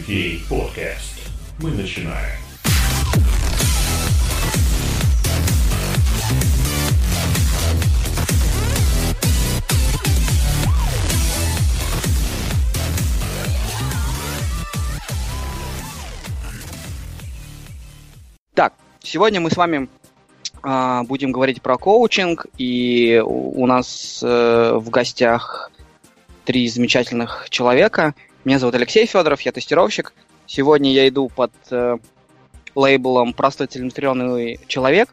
UK Podcast. Мы начинаем. Так, сегодня мы с вами а, будем говорить про коучинг, и у нас э, в гостях три замечательных человека. Меня зовут Алексей Федоров, я тестировщик. Сегодня я иду под э, лейблом «Простой целеустремленный человек»,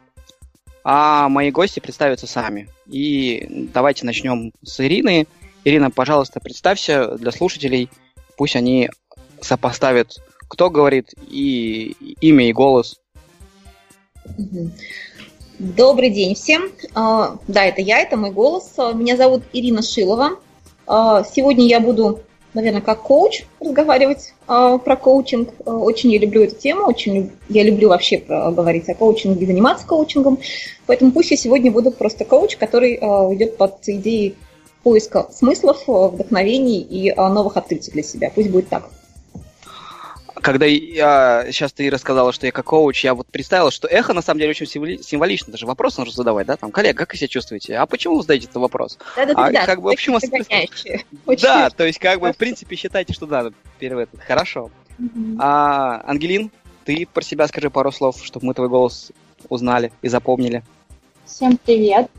а мои гости представятся сами. И давайте начнем с Ирины. Ирина, пожалуйста, представься для слушателей, пусть они сопоставят, кто говорит, и имя, и голос. Добрый день всем. А, Да, это я, это мой голос. Меня зовут Ирина Шилова. А, Сегодня я буду, наверное, как коуч разговаривать а, про коучинг. А, Очень я люблю эту тему, очень я люблю вообще говорить о коучинге, заниматься коучингом. Поэтому пусть я сегодня буду просто коуч, который а, идет под идеей поиска смыслов, вдохновений и а, новых открытий для себя. Пусть будет так. Когда я сейчас ты рассказала, что я как коуч, я вот представила, что эхо на самом деле очень символи- символично. Даже вопрос нужно задавать, да? Там, коллега, как вы себя чувствуете? А почему вы задаете этот вопрос? Да-да-да, А да, как бы, в общем, такие догоняющие. Очень Да, то есть, как бы, в принципе, считайте, что да, первый этот. Хорошо. А, Ангелин, ты про себя скажи пару слов, чтобы мы твой голос узнали и запомнили. Всем привет!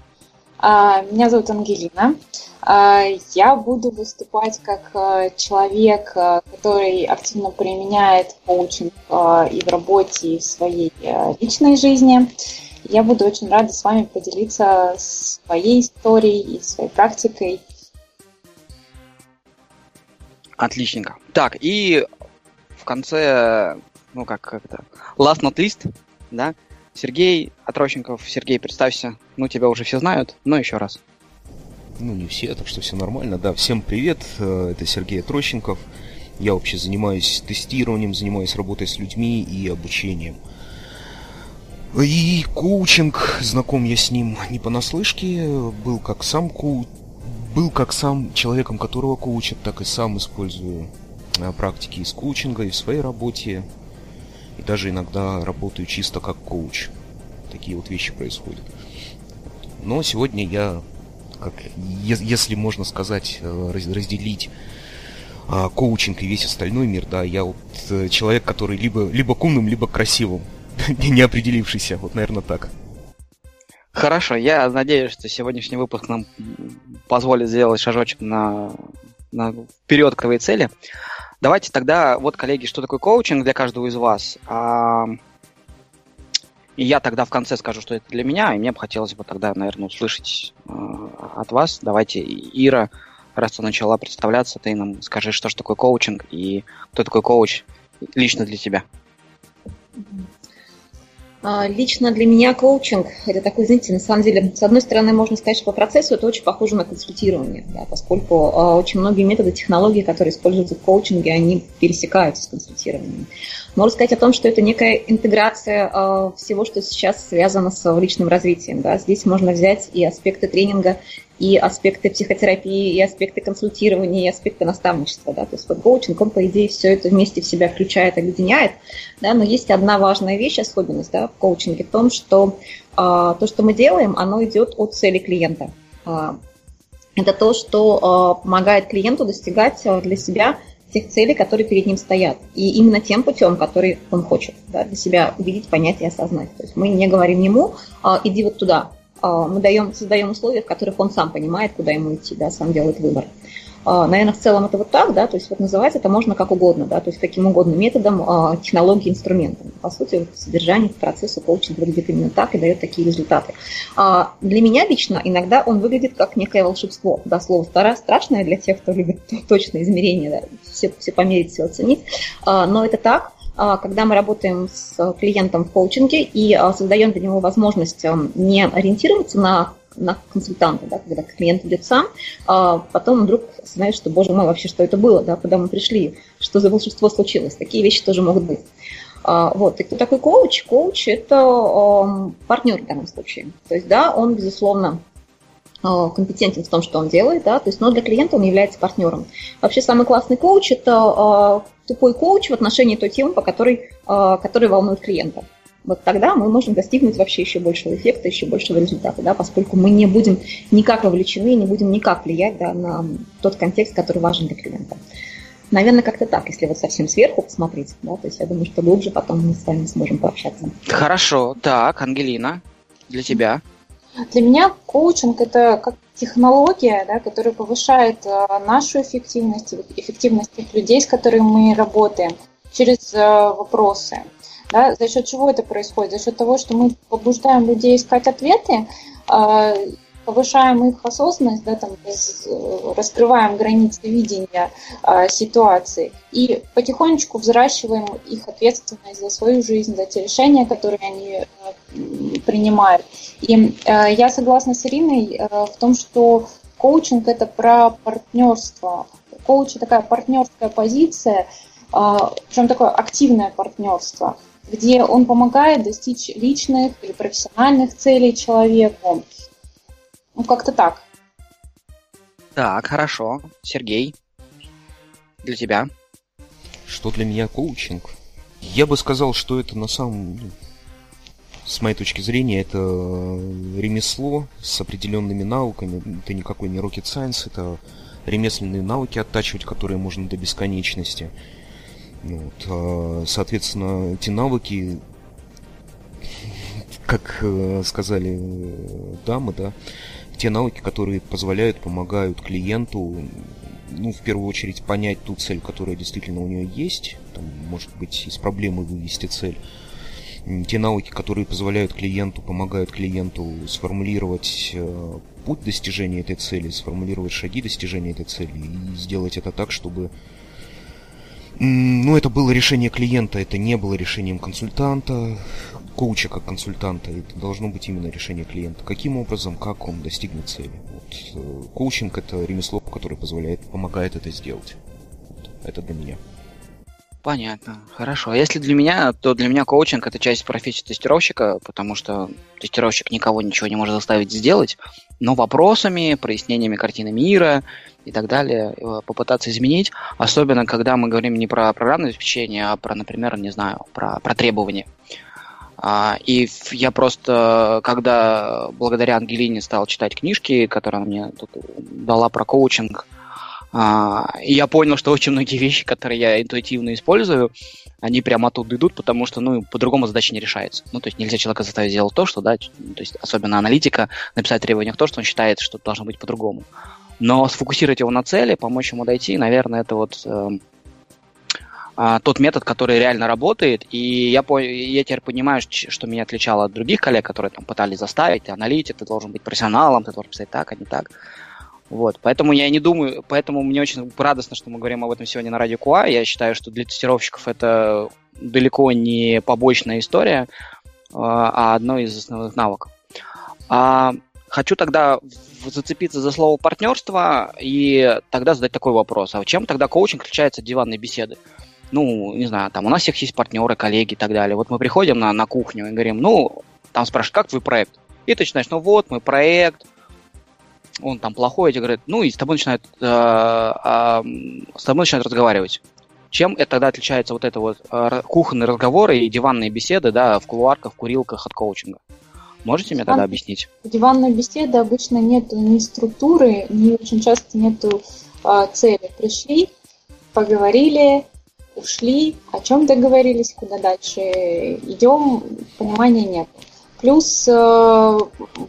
А, Меня зовут Ангелина. А, Я буду выступать как а, человек, а, который активно применяет коучинг а, и в работе, и в своей личной жизни. Я буду очень рада с вами поделиться своей историей и своей практикой. Отличненько. Так, и в конце, ну как, как это, last not least, да, Сергей Отрощенков. Сергей, представься. Ну, тебя уже все знают, но еще раз. Ну, не все, так что все нормально. Да, всем привет, э, это Сергей Трощенков. Я вообще занимаюсь тестированием, занимаюсь работой с людьми и обучением. И коучинг, знаком я с ним не понаслышке, был как сам коу... был как сам человеком, которого коучат, так и сам использую э, практики из коучинга и в своей работе. И даже иногда работаю чисто как коуч. Такие вот вещи происходят. Но сегодня я как, если можно сказать, э, раз- разделить а, коучинг и весь остальной мир, да, я вот э, человек, который либо, либо к умным, либо к красивым, не определившийся, вот, наверное, так. Хорошо, я надеюсь, что сегодняшний выпуск нам позволит сделать шажочек на, на вперед к твоей цели. Давайте тогда, вот, коллеги, что такое коучинг для каждого из вас? А, и я тогда в конце скажу, что это для меня, и мне бы хотелось бы тогда, наверное, услышать э, от вас. Давайте, Ира, раз ты начала представляться, ты нам скажи, что же такое коучинг и кто такой коуч лично для тебя. А, Лично для меня коучинг – это такой, знаете, на самом деле, с одной стороны, можно сказать, что по процессу это очень похоже на консультирование, да, поскольку а, очень многие методы, технологии, которые используются в коучинге, они пересекаются с консультированием. Можно сказать о том, что это некая интеграция а, всего, что сейчас связано с личным развитием. Да. Здесь можно взять и аспекты тренинга, и аспекты психотерапии, и аспекты консультирования, и аспекты наставничества. Да. То есть вот коучинг, он, по идее, все это вместе в себя включает, объединяет. Да, но есть одна важная вещь, особенность да, в коучинге, в том, что а, то, что мы делаем, оно идет от цели клиента. А, это то, что а, помогает клиенту достигать а, для себя тех целей, которые перед ним стоят. И именно тем путем, который он хочет да, для себя увидеть, понять и осознать. То есть мы не говорим ему, а, иди вот туда. А, мы даем, создаем условия, в которых он сам понимает, куда ему идти, да, сам делает выбор. А, Наверное, в целом это вот так, да, то есть вот называть это можно как угодно, да, то есть каким угодно методом, а, технологией, инструментом. По сути, вот содержание процесса коучинга выглядит именно так и дает такие результаты. А, Для меня лично иногда он выглядит как некое волшебство, да, слово стара, страшное для тех, кто любит точное измерение, да, все, все померить, все оценить, но это так, когда мы работаем с клиентом в коучинге и создаем для него возможность ам, не ориентироваться на на консультанта, да, когда клиент идет сам, а потом вдруг знаешь, что, боже мой, вообще, что это было, да, куда мы пришли, что за волшебство случилось. Такие вещи тоже могут быть. А, вот. И кто такой коуч? Коуч – это партнер в данном случае. То есть, да, он, безусловно, э, компетентен в том, что он делает, да, то есть, но для клиента он является партнером. Вообще самый классный коуч – это э, тупой коуч в отношении той темы, по которой, которая волнует клиента вот тогда мы можем достигнуть вообще еще большего эффекта, еще большего результата, да, поскольку мы не будем никак вовлечены, не будем никак влиять да, на тот контекст, который важен для клиента. Наверное, как-то так, если вот совсем сверху посмотреть, да, то есть я думаю, что глубже потом мы с вами сможем пообщаться. Хорошо, так, Ангелина, для тебя. Для меня коучинг это как технология, да, которая повышает э, нашу эффективность, эффективность тех людей, с которыми мы работаем через э, вопросы. Да? За счет чего это происходит? За счет того, что мы побуждаем людей искать ответы, а, повышаем их осознанность, да, там, раскрываем границы видения э, ситуации и потихонечку взращиваем их ответственность за свою жизнь, за те решения, которые они э, принимают. И э, я согласна с Ириной э, в том, что коучинг это про партнерство. Коуч такая партнерская позиция, э, причем такое активное партнерство – где он помогает достичь личных или профессиональных целей человеку. Ну, как-то так. Так, хорошо. Сергей, для тебя? Что для меня коучинг? Я бы сказал, что это на самом... Ну, с моей точки зрения, это ремесло с определенными навыками. Это никакой не rocket science, это ремесленные навыки оттачивать, которые можно до бесконечности. Вот, а, соответственно, эти навыки, как э, сказали э, дамы, да, те навыки, которые позволяют, помогают клиенту, ну, в первую очередь, понять ту цель, которая действительно у нее есть, там, может быть, из проблемы вывести цель, те навыки, которые позволяют клиенту, помогают клиенту сформулировать э, путь достижения этой цели, сформулировать шаги достижения этой цели и сделать это так, чтобы ну, это было решение клиента, это не было решением консультанта, коуча как консультанта. Это должно быть именно решение клиента. Каким образом, как он достигнет цели. Вот. Э, коучинг это ремесло, которое позволяет, помогает это сделать. Вот. Это для меня. Понятно, хорошо. А если для меня, то для меня коучинг это часть профессии тестировщика, потому что тестировщик никого ничего не может заставить сделать, но вопросами, прояснениями картины мира и так далее э, попытаться изменить, особенно когда мы говорим не про программное обеспечение, а про, например, не знаю, про, про требования. А, и я просто, когда благодаря Ангелине стал читать книжки, которые она мне тут дала про коучинг, и я понял, что очень многие вещи, которые я интуитивно использую, они прямо оттуда идут, потому что, ну, по-другому задача не решается. Ну, то есть нельзя человека заставить сделать то, что, да, то есть особенно аналитика, написать требования в то, что он считает, что должно быть по-другому. Но сфокусировать его на цели, помочь ему дойти, наверное, это вот э, э, тот метод, который реально работает. И я, по, я теперь понимаю, что меня отличало от других коллег, которые там пытались заставить, ты аналитик, ты должен быть профессионалом, ты должен писать так, а не так. Вот, поэтому я не думаю, поэтому мне очень радостно, что мы говорим об этом сегодня на радио КУА. Я считаю, что для тестировщиков это далеко не побочная история, а, а одно из основных навыков. А, хочу тогда зацепиться за слово партнерство и тогда задать такой вопрос. А чем тогда коучинг отличается от диванной беседы? Ну, не знаю, там у нас всех есть партнеры, коллеги и так далее. Вот мы приходим на, на кухню и говорим, ну, там спрашивают, как твой проект? И ты начинаешь, ну вот, мой проект, он там плохой, и тебе говорят, ну и с тобой начинают, э, э, с тобой начинают разговаривать. Чем это тогда отличается вот это вот э, кухонные разговоры и диванные беседы, да, в кулуарках, в курилках от коучинга? Можете мне тогда объяснить? В диванной беседы обычно нет ни структуры, ни очень часто нету э, цели. Пришли, поговорили, ушли, о чем договорились, куда дальше идем, понимания нет. Плюс э,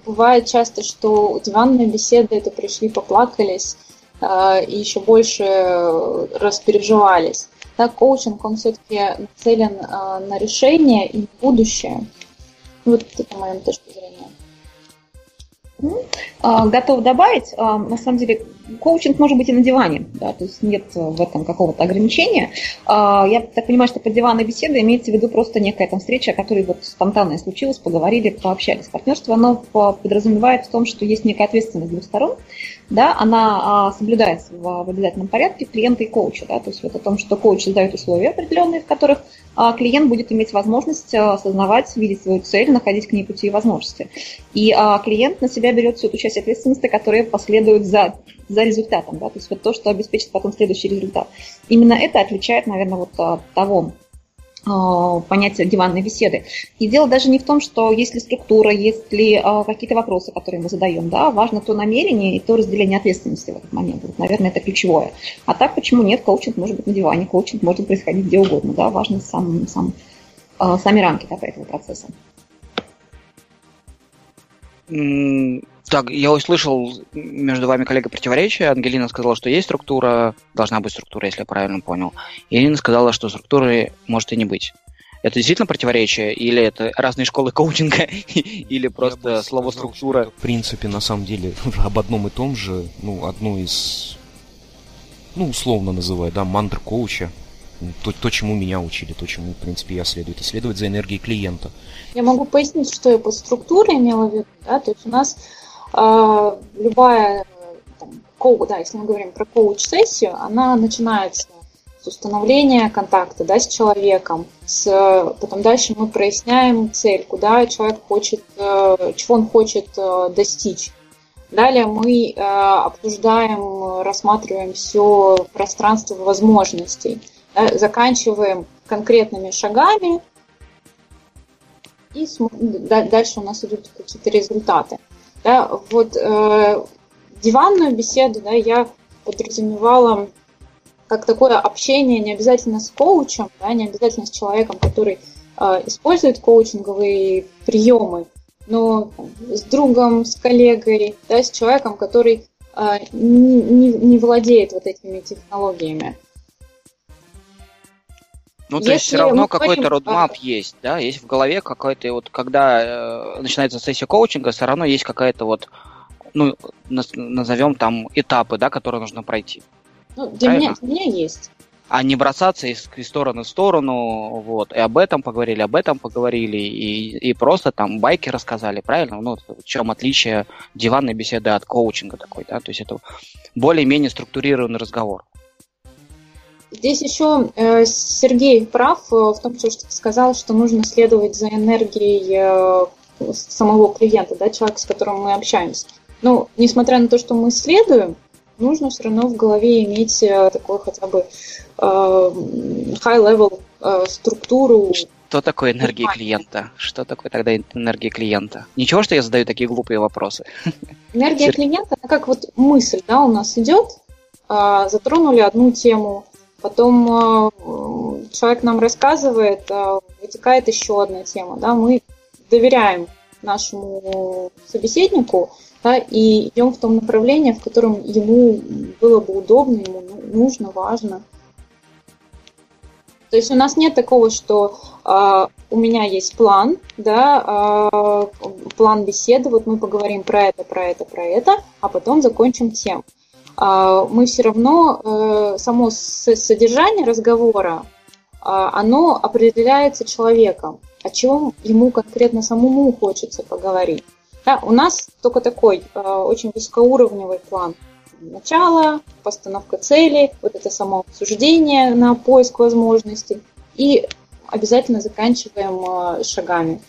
бывает часто, что диванные беседы это пришли, поплакались э, и еще больше распереживались. Так, коучинг, он все-таки нацелен э, на решение и будущее. Вот это моя точка зрения. А, готов добавить, а, на самом деле, коучинг может быть и на диване, да, то есть нет в этом какого-то ограничения. А, я так понимаю, что под диванной беседой имеется в виду просто некая там встреча, которая вот спонтанная случилась, поговорили, пообщались. Партнерство, оно подразумевает в том, что есть некая ответственность двух сторон, да, она соблюдается в, обязательном порядке клиента и коуча, да, то есть вот о том, что коуч создает условия определенные, в которых клиент будет иметь возможность осознавать, видеть свою цель, находить к ней пути и возможности. И клиент на себя берет всю эту часть ответственности, которая последует за, за результатом, да, то есть вот то, что обеспечит потом следующий результат. Именно это отличает, наверное, вот от того понятие диванной беседы. И дело даже не в том, что есть ли структура, есть ли э, какие-то вопросы, которые мы задаем, да, важно то намерение и то разделение ответственности в этот момент. Вот, наверное, это ключевое. А так, почему нет, коучинг может быть на диване, коучинг может происходить где угодно, да, важно сам, сам, э, сами рамки да, этого процесса. Так, я услышал между вами, коллега, противоречие. Ангелина сказала, что есть структура, должна быть структура, если я правильно понял. И Ирина сказала, что структуры может и не быть. Это действительно противоречие? Или это разные школы коучинга? Или просто слово структура? в принципе, на самом деле, об одном и том же, ну, одно из, ну, условно называю, да, мантр коуча, то, то, чему меня учили, то, чему, в принципе, я следую, это следовать за энергией клиента. Я могу пояснить, что я под структурой имела в виду, да, то есть у нас а, любая, там, коу, да, если мы говорим про коуч-сессию, она начинается с установления контакта да, с человеком, с, потом дальше мы проясняем цель, куда человек хочет, э, чего он хочет э, достичь. Далее мы э, обсуждаем, рассматриваем все пространство возможностей, заканчиваем конкретными шагами, и дальше у нас идут какие-то результаты. Да, вот э, диванную беседу да, я подразумевала как такое общение не обязательно с коучем, да, не обязательно с человеком, который э, использует коучинговые приемы, но с другом, с коллегой, да, с человеком, который э, не, не, владеет вот этими технологиями. Ну, то Если есть все равно какой-то родмап есть, да, есть в голове какой-то, вот когда э, начинается сессия коучинга, все равно есть какая-то вот, ну, назовем там этапы, да, которые нужно пройти. Ну, для, меня, для меня есть. А не бросаться из, из стороны в сторону, вот, и об этом поговорили, об этом поговорили, и, и просто там байки рассказали, правильно? Ну, в чем отличие диванной беседы от коучинга такой, да, то есть это более-менее структурированный разговор. Здесь еще э, Сергей прав э, в том, что сказал, что нужно следовать за энергией э, самого клиента, да, человека, с которым мы общаемся. Но несмотря на то, что мы следуем, нужно все равно в голове иметь такой хотя бы high-level структуру. Что такое энергия клиента? Что такое тогда энергия клиента? Ничего, что я задаю такие глупые вопросы. Энергия клиента, как вот мысль, да, у нас идет, затронули одну тему, Потом э, человек нам рассказывает, э, вытекает еще одна тема. Да, мы доверяем нашему собеседнику да, и идем в том направлении, в котором ему было бы удобно, ему нужно, важно. То есть у нас нет такого, что э, у меня есть план, да, э, план беседы, вот мы поговорим про это, про это, про это, а потом закончим тем. А, мы все равно, э, само содержание разговора, а, оно определяется человеком, о чем ему конкретно самому хочется поговорить. Да, у нас только такой э, очень высокоуровневый план. Начало, постановка цели, вот это само обсуждение на поиск возможностей. И обязательно заканчиваем э, шагами,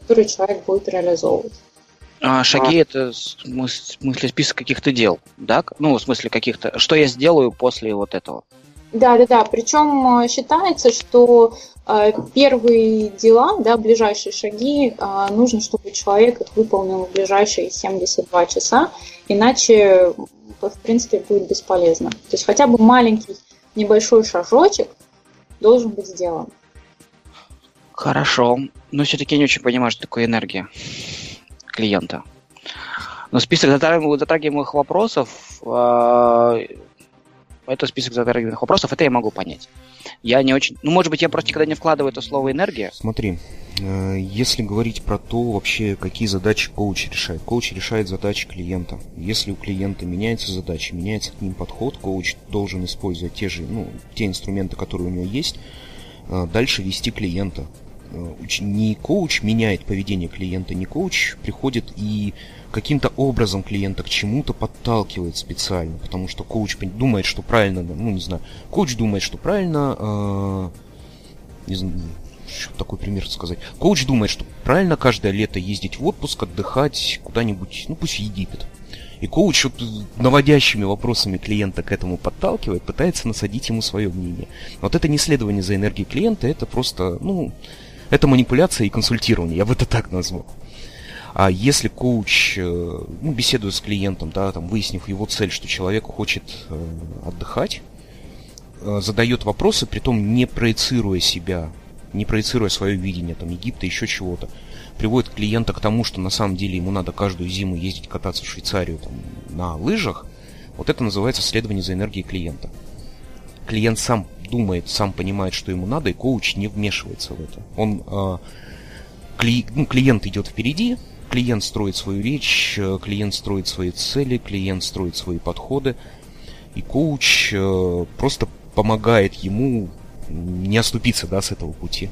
которые человек будет реализовывать. А шаги а. это в смысле список каких-то дел, да? Ну, в смысле каких-то. Что я сделаю после вот этого? Да, да, да. Причем э, считается, что э, первые дела, да, ближайшие шаги, э, нужно, чтобы человек их выполнил в ближайшие 72 часа, иначе, в принципе, будет бесполезно. То есть хотя бы маленький небольшой шажочек должен быть сделан. Хорошо. Но все-таки я не очень понимаю, что такое энергия клиента. Но список затрагиваемых вопросов, э, это список затрагиваемых вопросов, это я могу понять. Я не очень... Ну, может быть, я просто никогда не вкладываю это слово «энергия». Смотри, э, если говорить про то, вообще, какие задачи коуч решает. Коуч решает задачи клиента. Если у клиента меняются задачи, меняется к ним подход, коуч должен использовать те же, ну, те инструменты, которые у него есть, э, дальше вести клиента. Э, не коуч меняет поведение клиента, не коуч приходит и каким-то образом клиента к чему-то подталкивает специально, потому что коуч думает, что правильно, ну не знаю, коуч думает, что правильно э, не знаю, такой пример сказать. Коуч думает, что правильно каждое лето ездить в отпуск, отдыхать куда-нибудь, ну пусть в Египет. И коуч вот наводящими вопросами клиента к этому подталкивает, пытается насадить ему свое мнение. Вот это не следование за энергией клиента, это просто, ну, это манипуляция и консультирование, я бы это так назвал. А если коуч, э, ну, беседуя с клиентом, да, там, выяснив его цель, что человек хочет э, отдыхать, э, задает вопросы, при том не проецируя себя, не проецируя свое видение, там, Египта, еще чего-то, приводит клиента к тому, что на самом деле ему надо каждую зиму ездить кататься в Швейцарию там, на лыжах, вот это называется следование за энергией клиента. Клиент сам думает, сам понимает, что ему надо, и коуч не вмешивается в это. Он, э, кли, ну, клиент идет впереди, клиент строит свою речь, э, клиент строит свои цели, клиент строит свои подходы, и коуч э, просто помогает ему не оступиться да, с этого пути.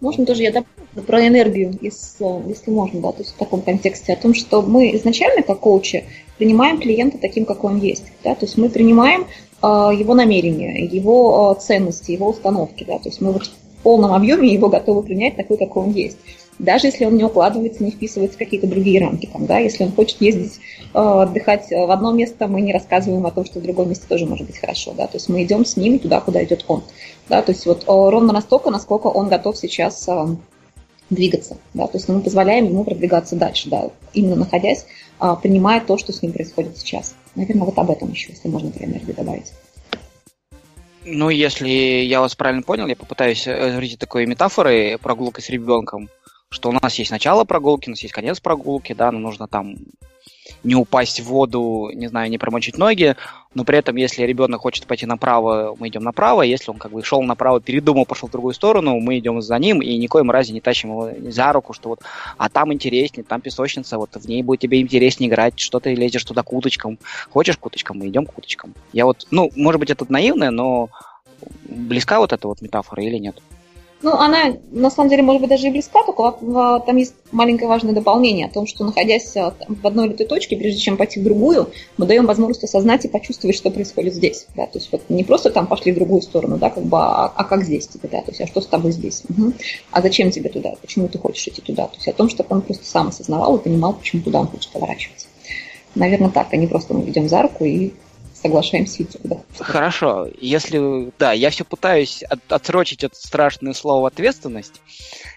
Можно тоже я дополню про энергию, если, если можно, да, то есть в таком контексте, о том, что мы изначально, как коучи, принимаем клиента таким, какой он есть. Да, то есть мы принимаем э, его намерения, его э, ценности, его установки. Да, то есть мы вот в полном объеме его готовы принять такой, какой он есть даже если он не укладывается, не вписывается в какие-то другие рамки. Там, да, если он хочет ездить э, отдыхать в одно место, мы не рассказываем о том, что в другом месте тоже может быть хорошо. Да? То есть мы идем с ним туда, куда идет он. Да? То есть вот ровно настолько, насколько он готов сейчас двигаться. Да? То есть мы позволяем ему продвигаться дальше, да? именно находясь, э, принимая то, что с ним происходит сейчас. Наверное, вот об этом еще, если можно про добавить. Ну, если я вас правильно понял, я попытаюсь говорить такой метафорой прогулкой с ребенком что у нас есть начало прогулки, у нас есть конец прогулки, да, но нужно там не упасть в воду, не знаю, не промочить ноги, но при этом, если ребенок хочет пойти направо, мы идем направо, если он как бы шел направо, передумал, пошел в другую сторону, мы идем за ним и никоим разе не тащим его за руку, что вот, а там интереснее, там песочница, вот в ней будет тебе интереснее играть, что ты лезешь туда к уточкам. Хочешь к уточкам, мы идем к уточкам. Я вот, ну, может быть, это наивное, но близка вот эта вот метафора или нет? Ну, она, на самом деле, может быть, даже и близка, только там есть маленькое важное дополнение о том, что, находясь э, в одной или той точке, прежде чем пойти в другую, мы даем возможность осознать и почувствовать, что происходит здесь. Да? То есть вот не просто там пошли в другую сторону, да, как бы, а, а как здесь тебе, да, то есть, а что с тобой здесь? Угу. А зачем тебе туда? Почему ты хочешь идти туда? То есть о том, чтобы он просто сам осознавал и понимал, почему туда он хочет поворачиваться. Наверное, так, а не просто мы ведем за руку и соглашаемся идти туда. Хорошо. Если, да, я все пытаюсь от, отсрочить это страшное слово ответственность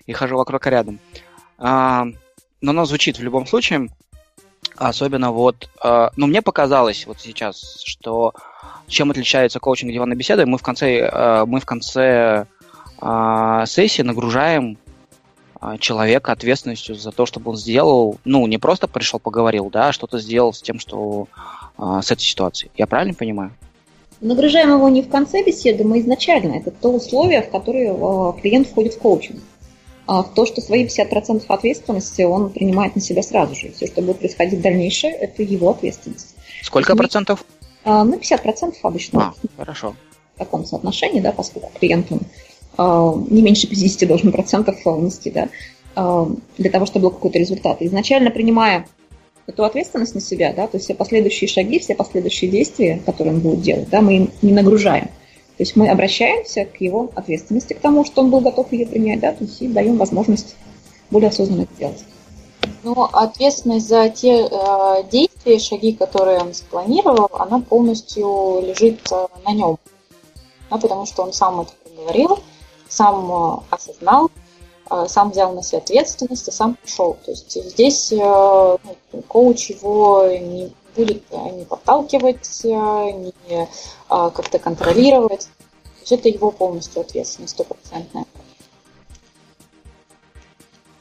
и хожу вокруг и рядом. А, но оно звучит в любом случае. Особенно вот, а, ну, мне показалось вот сейчас, что чем отличается коучинг диванной беседы, мы в конце, а, мы в конце а, сессии нагружаем человека ответственностью за то, чтобы он сделал, ну, не просто пришел, поговорил, да, а что-то сделал с тем, что а, с этой ситуацией. Я правильно понимаю? Нагружаем его не в конце беседы, мы изначально. Это то условие, в которое а, клиент входит в коучинг. А в то, что свои 50% ответственности он принимает на себя сразу же. Все, что будет происходить дальнейшее, это его ответственность. Сколько мы, процентов? А, на 50% обычно. А, хорошо. В таком соотношении, да, поскольку клиент он, а, не меньше 50 должен процентов внести, да, а, для того, чтобы был какой-то результат. Изначально принимая эту ответственность на себя, да, то есть все последующие шаги, все последующие действия, которые он будет делать, да, мы им не нагружаем. То есть мы обращаемся к его ответственности, к тому, что он был готов ее принять, да, то есть и даем возможность более осознанно это делать. Но ответственность за те э, действия, шаги, которые он спланировал, она полностью лежит э, на нем. Да, потому что он сам это проговорил, сам э, осознал, а, сам взял на себя ответственность и сам пошел. То есть здесь э, ну, коуч его не будет э, не подталкивать, э, не как-то контролировать. То есть это его полностью ответственность, стопроцентная.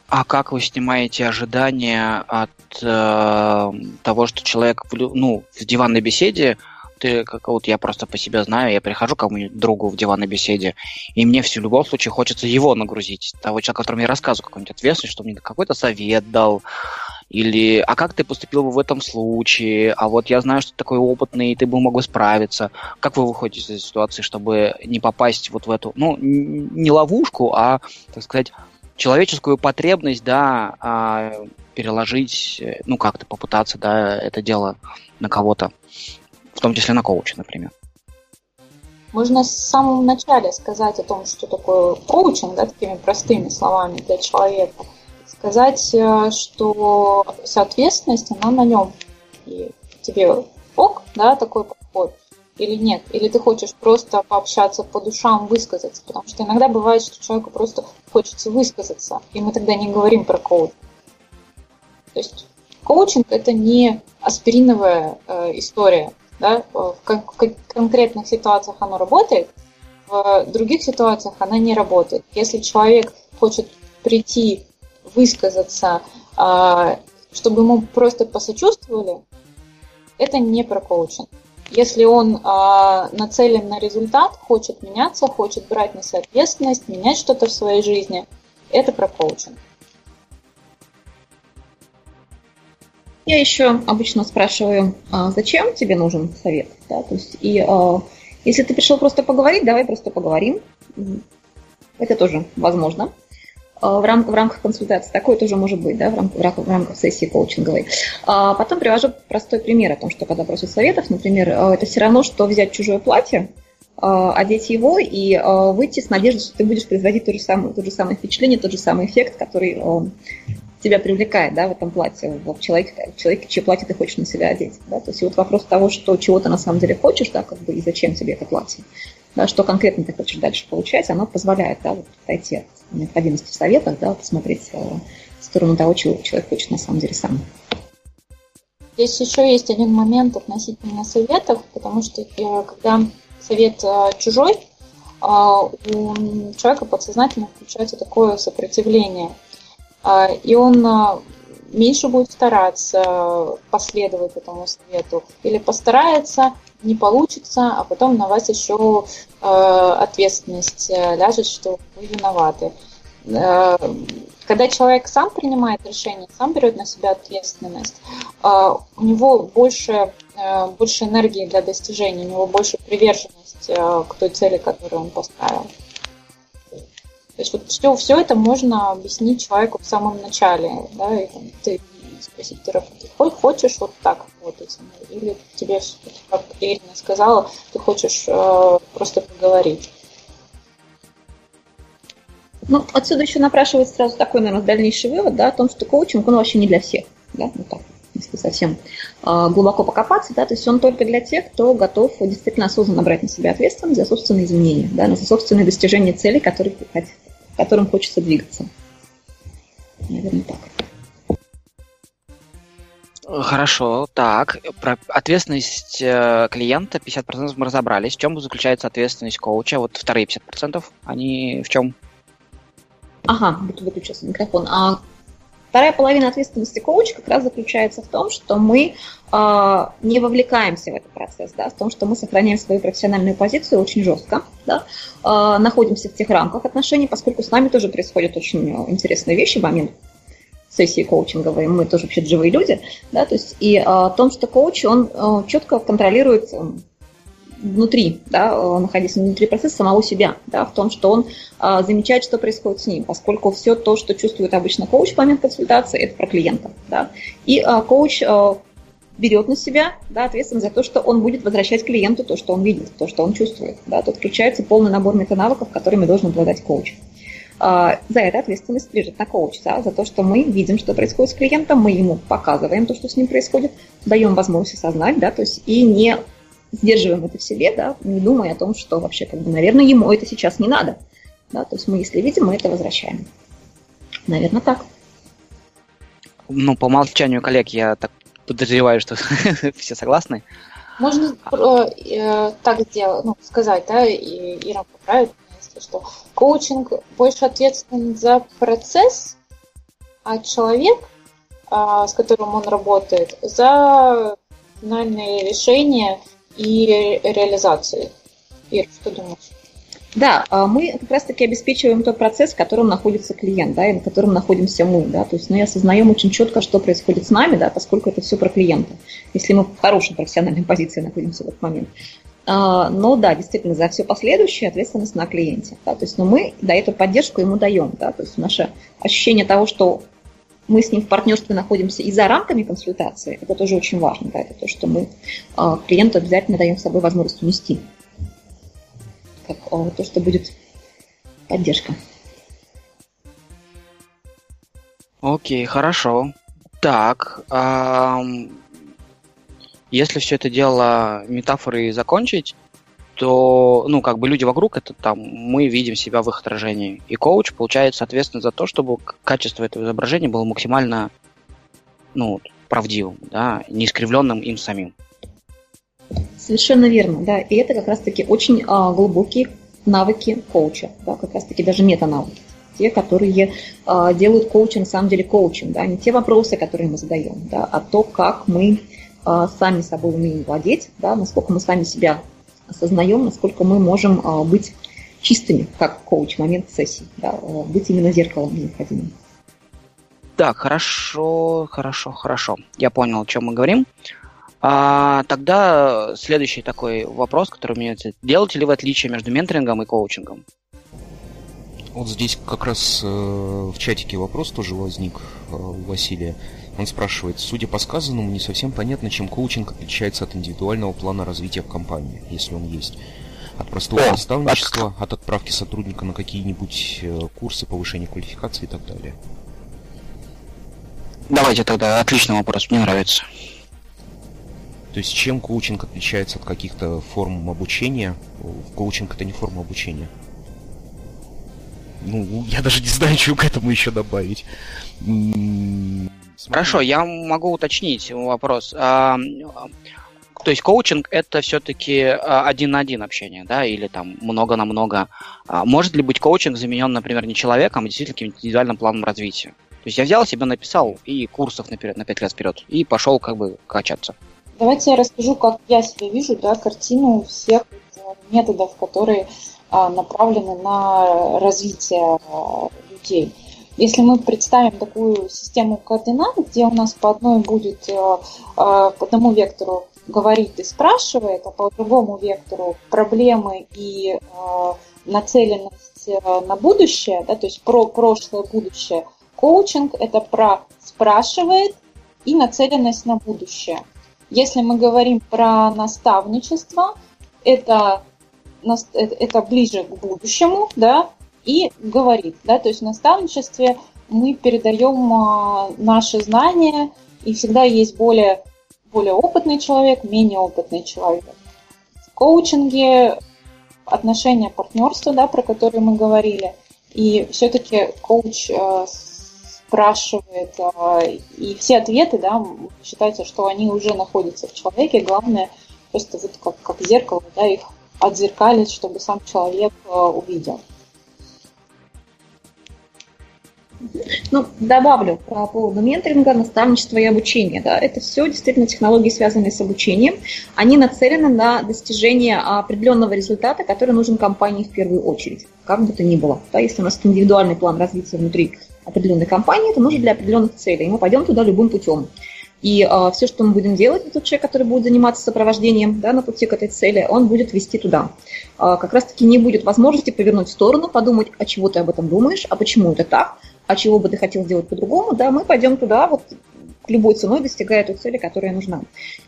А как вы снимаете ожидания от э, того, что человек ну, в диванной беседе ты, как вот я просто по себе знаю, я прихожу к кому-нибудь другу в диванной беседе, и мне все в любом случае хочется его нагрузить, того человека, которому я рассказываю какую-нибудь ответственность, чтобы мне какой-то совет дал, или «А как ты поступил бы в этом случае?» «А вот я знаю, что ты такой опытный, и ты бы мог бы справиться». Как вы выходите из этой ситуации, чтобы не попасть вот в эту, ну, не ловушку, а, так сказать, человеческую потребность, да, а, переложить, ну, как-то попытаться, да, это дело на кого-то в том числе на коуче, например. можно с самого начала сказать о том, что такое коучинг, да, такими простыми словами для человека. Сказать, э, что вся ответственность, она на нем. И тебе ок, да, такой подход или нет? Или ты хочешь просто пообщаться по душам, высказаться? Потому что иногда бывает, что человеку просто хочется высказаться, и мы тогда не говорим про коучинг. То есть коучинг это не аспириновая э, история, да? В, конкретных ситуациях оно работает, в других ситуациях она не работает. Если человек хочет прийти, высказаться, а, чтобы ему просто посочувствовали, это не про коучинг. Если он э, нацелен на результат, хочет меняться, хочет брать на себя ответственность, менять что-то в своей жизни, это про коучинг. Я еще обычно спрашиваю, а зачем тебе нужен совет? Да? То есть, и а, если ты пришел просто поговорить, давай просто поговорим. Это тоже возможно. А, в, рам- в рамках консультации такое тоже может быть, да, в, рам- в, рамках, в рамках сессии коучинговой. А потом привожу простой пример о том, что когда просят советов, например, а, это все равно, что взять чужое платье, а, одеть его и выйти с надеждой, что ты будешь производить то же самое, то же самое впечатление, тот же самый эффект, который тебя привлекает да, в этом платье, в человеке, в человеке, чье платье ты хочешь на себя одеть. Да? То есть вот вопрос того, что, чего ты на самом деле хочешь, да, как бы, и зачем тебе это платье, да, что конкретно ты хочешь дальше получать, оно позволяет да, вот, отойти от необходимости в советах, да, посмотреть э, в сторону того, чего человек хочет на самом деле сам. Здесь еще есть один момент относительно советов, потому что э, когда совет э, чужой, э, у человека подсознательно включается такое сопротивление – и он а, меньше будет стараться последовать этому совету. Или постарается, не получится, а потом на вас еще а, ответственность э, ляжет, что вы виноваты. Когда человек сам принимает решение, сам берет на себя ответственность, у него больше, э, больше энергии для достижения, у него больше приверженность э, к той цели, которую он поставил. То есть вот все, все это можно объяснить человеку в самом начале, да, и там, ты спросить терапевта, ты хочешь вот так работать, или тебе, как Ирина сказала, ты хочешь э, просто поговорить. Ну, отсюда еще напрашивается сразу такой, наверное, дальнейший вывод, да, о том, что коучинг, он вообще не для всех, да, ну так, если совсем э, глубоко покопаться, да, то есть он только для тех, кто готов действительно осознанно брать на себя ответственность за собственные изменения, да, за собственные достижения целей, которые хотят которым хочется двигаться. Наверное, так. Хорошо, так, про ответственность э, клиента 50% мы разобрались. В чем заключается ответственность коуча? Вот вторые 50%, они в чем? Ага, вот выключился микрофон. А Вторая половина ответственности коуча как раз заключается в том, что мы не вовлекаемся в этот процесс, да, в том, что мы сохраняем свою профессиональную позицию очень жестко, да, э, находимся в тех рамках отношений, поскольку с нами тоже происходят очень интересные вещи в момент сессии коучинговой, мы тоже вообще живые люди, да, то есть и о том, что коуч, он э, четко контролирует внутри, да, э, находясь внутри процесса самого себя, да, в том, что он а, замечает, что происходит с ним, поскольку все то, что чувствует обычно коуч в момент консультации, это про клиента. Да. И а, коуч а, берет на себя да, ответственность за то, что он будет возвращать клиенту то, что он видит, то, что он чувствует. Да. Тут включается полный набор метанавыков, которыми должен обладать коуч. А, за это ответственность лежит на коуче, да, за то, что мы видим, что происходит с клиентом, мы ему показываем то, что с ним происходит, даем возможность осознать, да, то есть и не сдерживаем это в себе, да, не думая о том, что вообще, как бы, наверное, ему это сейчас не надо. Да, то есть мы, если видим, мы это возвращаем. Наверное, так. Ну, по умолчанию коллег я так подозреваю, что все согласны. Можно э, так сделать, ну, сказать, да, и Ира поправит, если что. Коучинг больше ответственен за процесс, а человек, э, с которым он работает, за финальные решения и реализации. Ир, что думаешь? Да, а мы как раз-таки обеспечиваем тот процесс, в котором находится клиент, да, и на котором находимся мы, да, то есть мы осознаем очень четко, что происходит с нами, да, поскольку это все про клиента, если мы в хорошей профессиональной позиции находимся в этот момент. А, но да, действительно, за все последующее ответственность на клиенте, да, то есть, но мы да, эту поддержку ему даем, да, то есть наше ощущение того, что мы с ним в партнерстве находимся и за рамками консультации, это тоже очень важно, да, это то, что мы э, клиенту обязательно даем с собой возможность унести. Как а, то, что будет поддержка. Окей, хорошо. Так, ам, если все это дело метафоры закончить, то, ну, как бы люди вокруг, это там, мы видим себя в их отражении. И коуч получается ответственен за то, чтобы качество этого изображения было максимально, ну, правдивым, да, не искривленным им самим. Совершенно верно, да. И это как раз-таки очень а, глубокие навыки коуча, да, как раз-таки даже мета-навыки. Те, которые а, делают коуча на самом деле коучем, да, не те вопросы, которые мы задаем, да, а то, как мы а, сами собой умеем владеть, да, насколько мы сами себя осознаем, насколько мы можем а, быть чистыми, как коуч в момент сессии, да, а, быть именно зеркалом необходимым. Так, хорошо, хорошо, хорошо. Я понял, о чем мы говорим. А, тогда следующий такой вопрос, который у меня есть. Делаете ли вы отличие между менторингом и коучингом? Вот здесь как раз э, в чатике вопрос тоже возник э, у Василия. Он спрашивает, судя по сказанному, не совсем понятно, чем коучинг отличается от индивидуального плана развития в компании, если он есть. От простого О, наставничества, от отправки сотрудника на какие-нибудь э, курсы повышения квалификации и так далее. Давайте тогда, отличный вопрос, мне нравится. То есть чем коучинг отличается от каких-то форм обучения? Коучинг это не форма обучения. Ну, я даже не знаю, что к этому еще добавить. Хорошо, я могу уточнить вопрос. А, то есть коучинг это все-таки а, один на один общение, да, или там много на много. А, может ли быть коучинг заменен, например, не человеком, а действительно каким-то индивидуальным планом развития? То есть я взял себе, написал и курсов на 5 лет вперед, и пошел как бы качаться. Давайте я расскажу, как я себе вижу, да, картину всех методов, которые а, направлены на развитие а, людей. Если мы представим такую систему координат, где у нас по одной будет, э, по одному вектору говорит и спрашивает, а по другому вектору проблемы и э, нацеленность э, на будущее, да, то есть про прошлое, будущее. Коучинг – это про спрашивает и нацеленность на будущее. Если мы говорим про наставничество, это, это ближе к будущему, да, и говорит. Да? То есть в наставничестве мы передаем а, наши знания, и всегда есть более, более опытный человек, менее опытный человек. В коучинге отношения партнерства, да, про которые мы говорили, и все-таки коуч э, спрашивает, э, и все ответы, да, считается, что они уже находятся в человеке, главное просто вот как, как зеркало, да, их отзеркалить, чтобы сам человек э, увидел. Ну, добавлю по поводу менторинга, наставничества и обучения. Да, это все действительно технологии, связанные с обучением. Они нацелены на достижение определенного результата, который нужен компании в первую очередь, как бы то ни было. Да, если у нас индивидуальный план развития внутри определенной компании, это нужно для определенных целей. Мы пойдем туда любым путем. И э, все, что мы будем делать, тот человек, который будет заниматься сопровождением да, на пути к этой цели, он будет вести туда. Э, как раз-таки не будет возможности повернуть в сторону, подумать, а чего ты об этом думаешь, а почему это так, а чего бы ты хотел сделать по-другому, да, мы пойдем туда, вот любой ценой достигая той цели, которая нужна.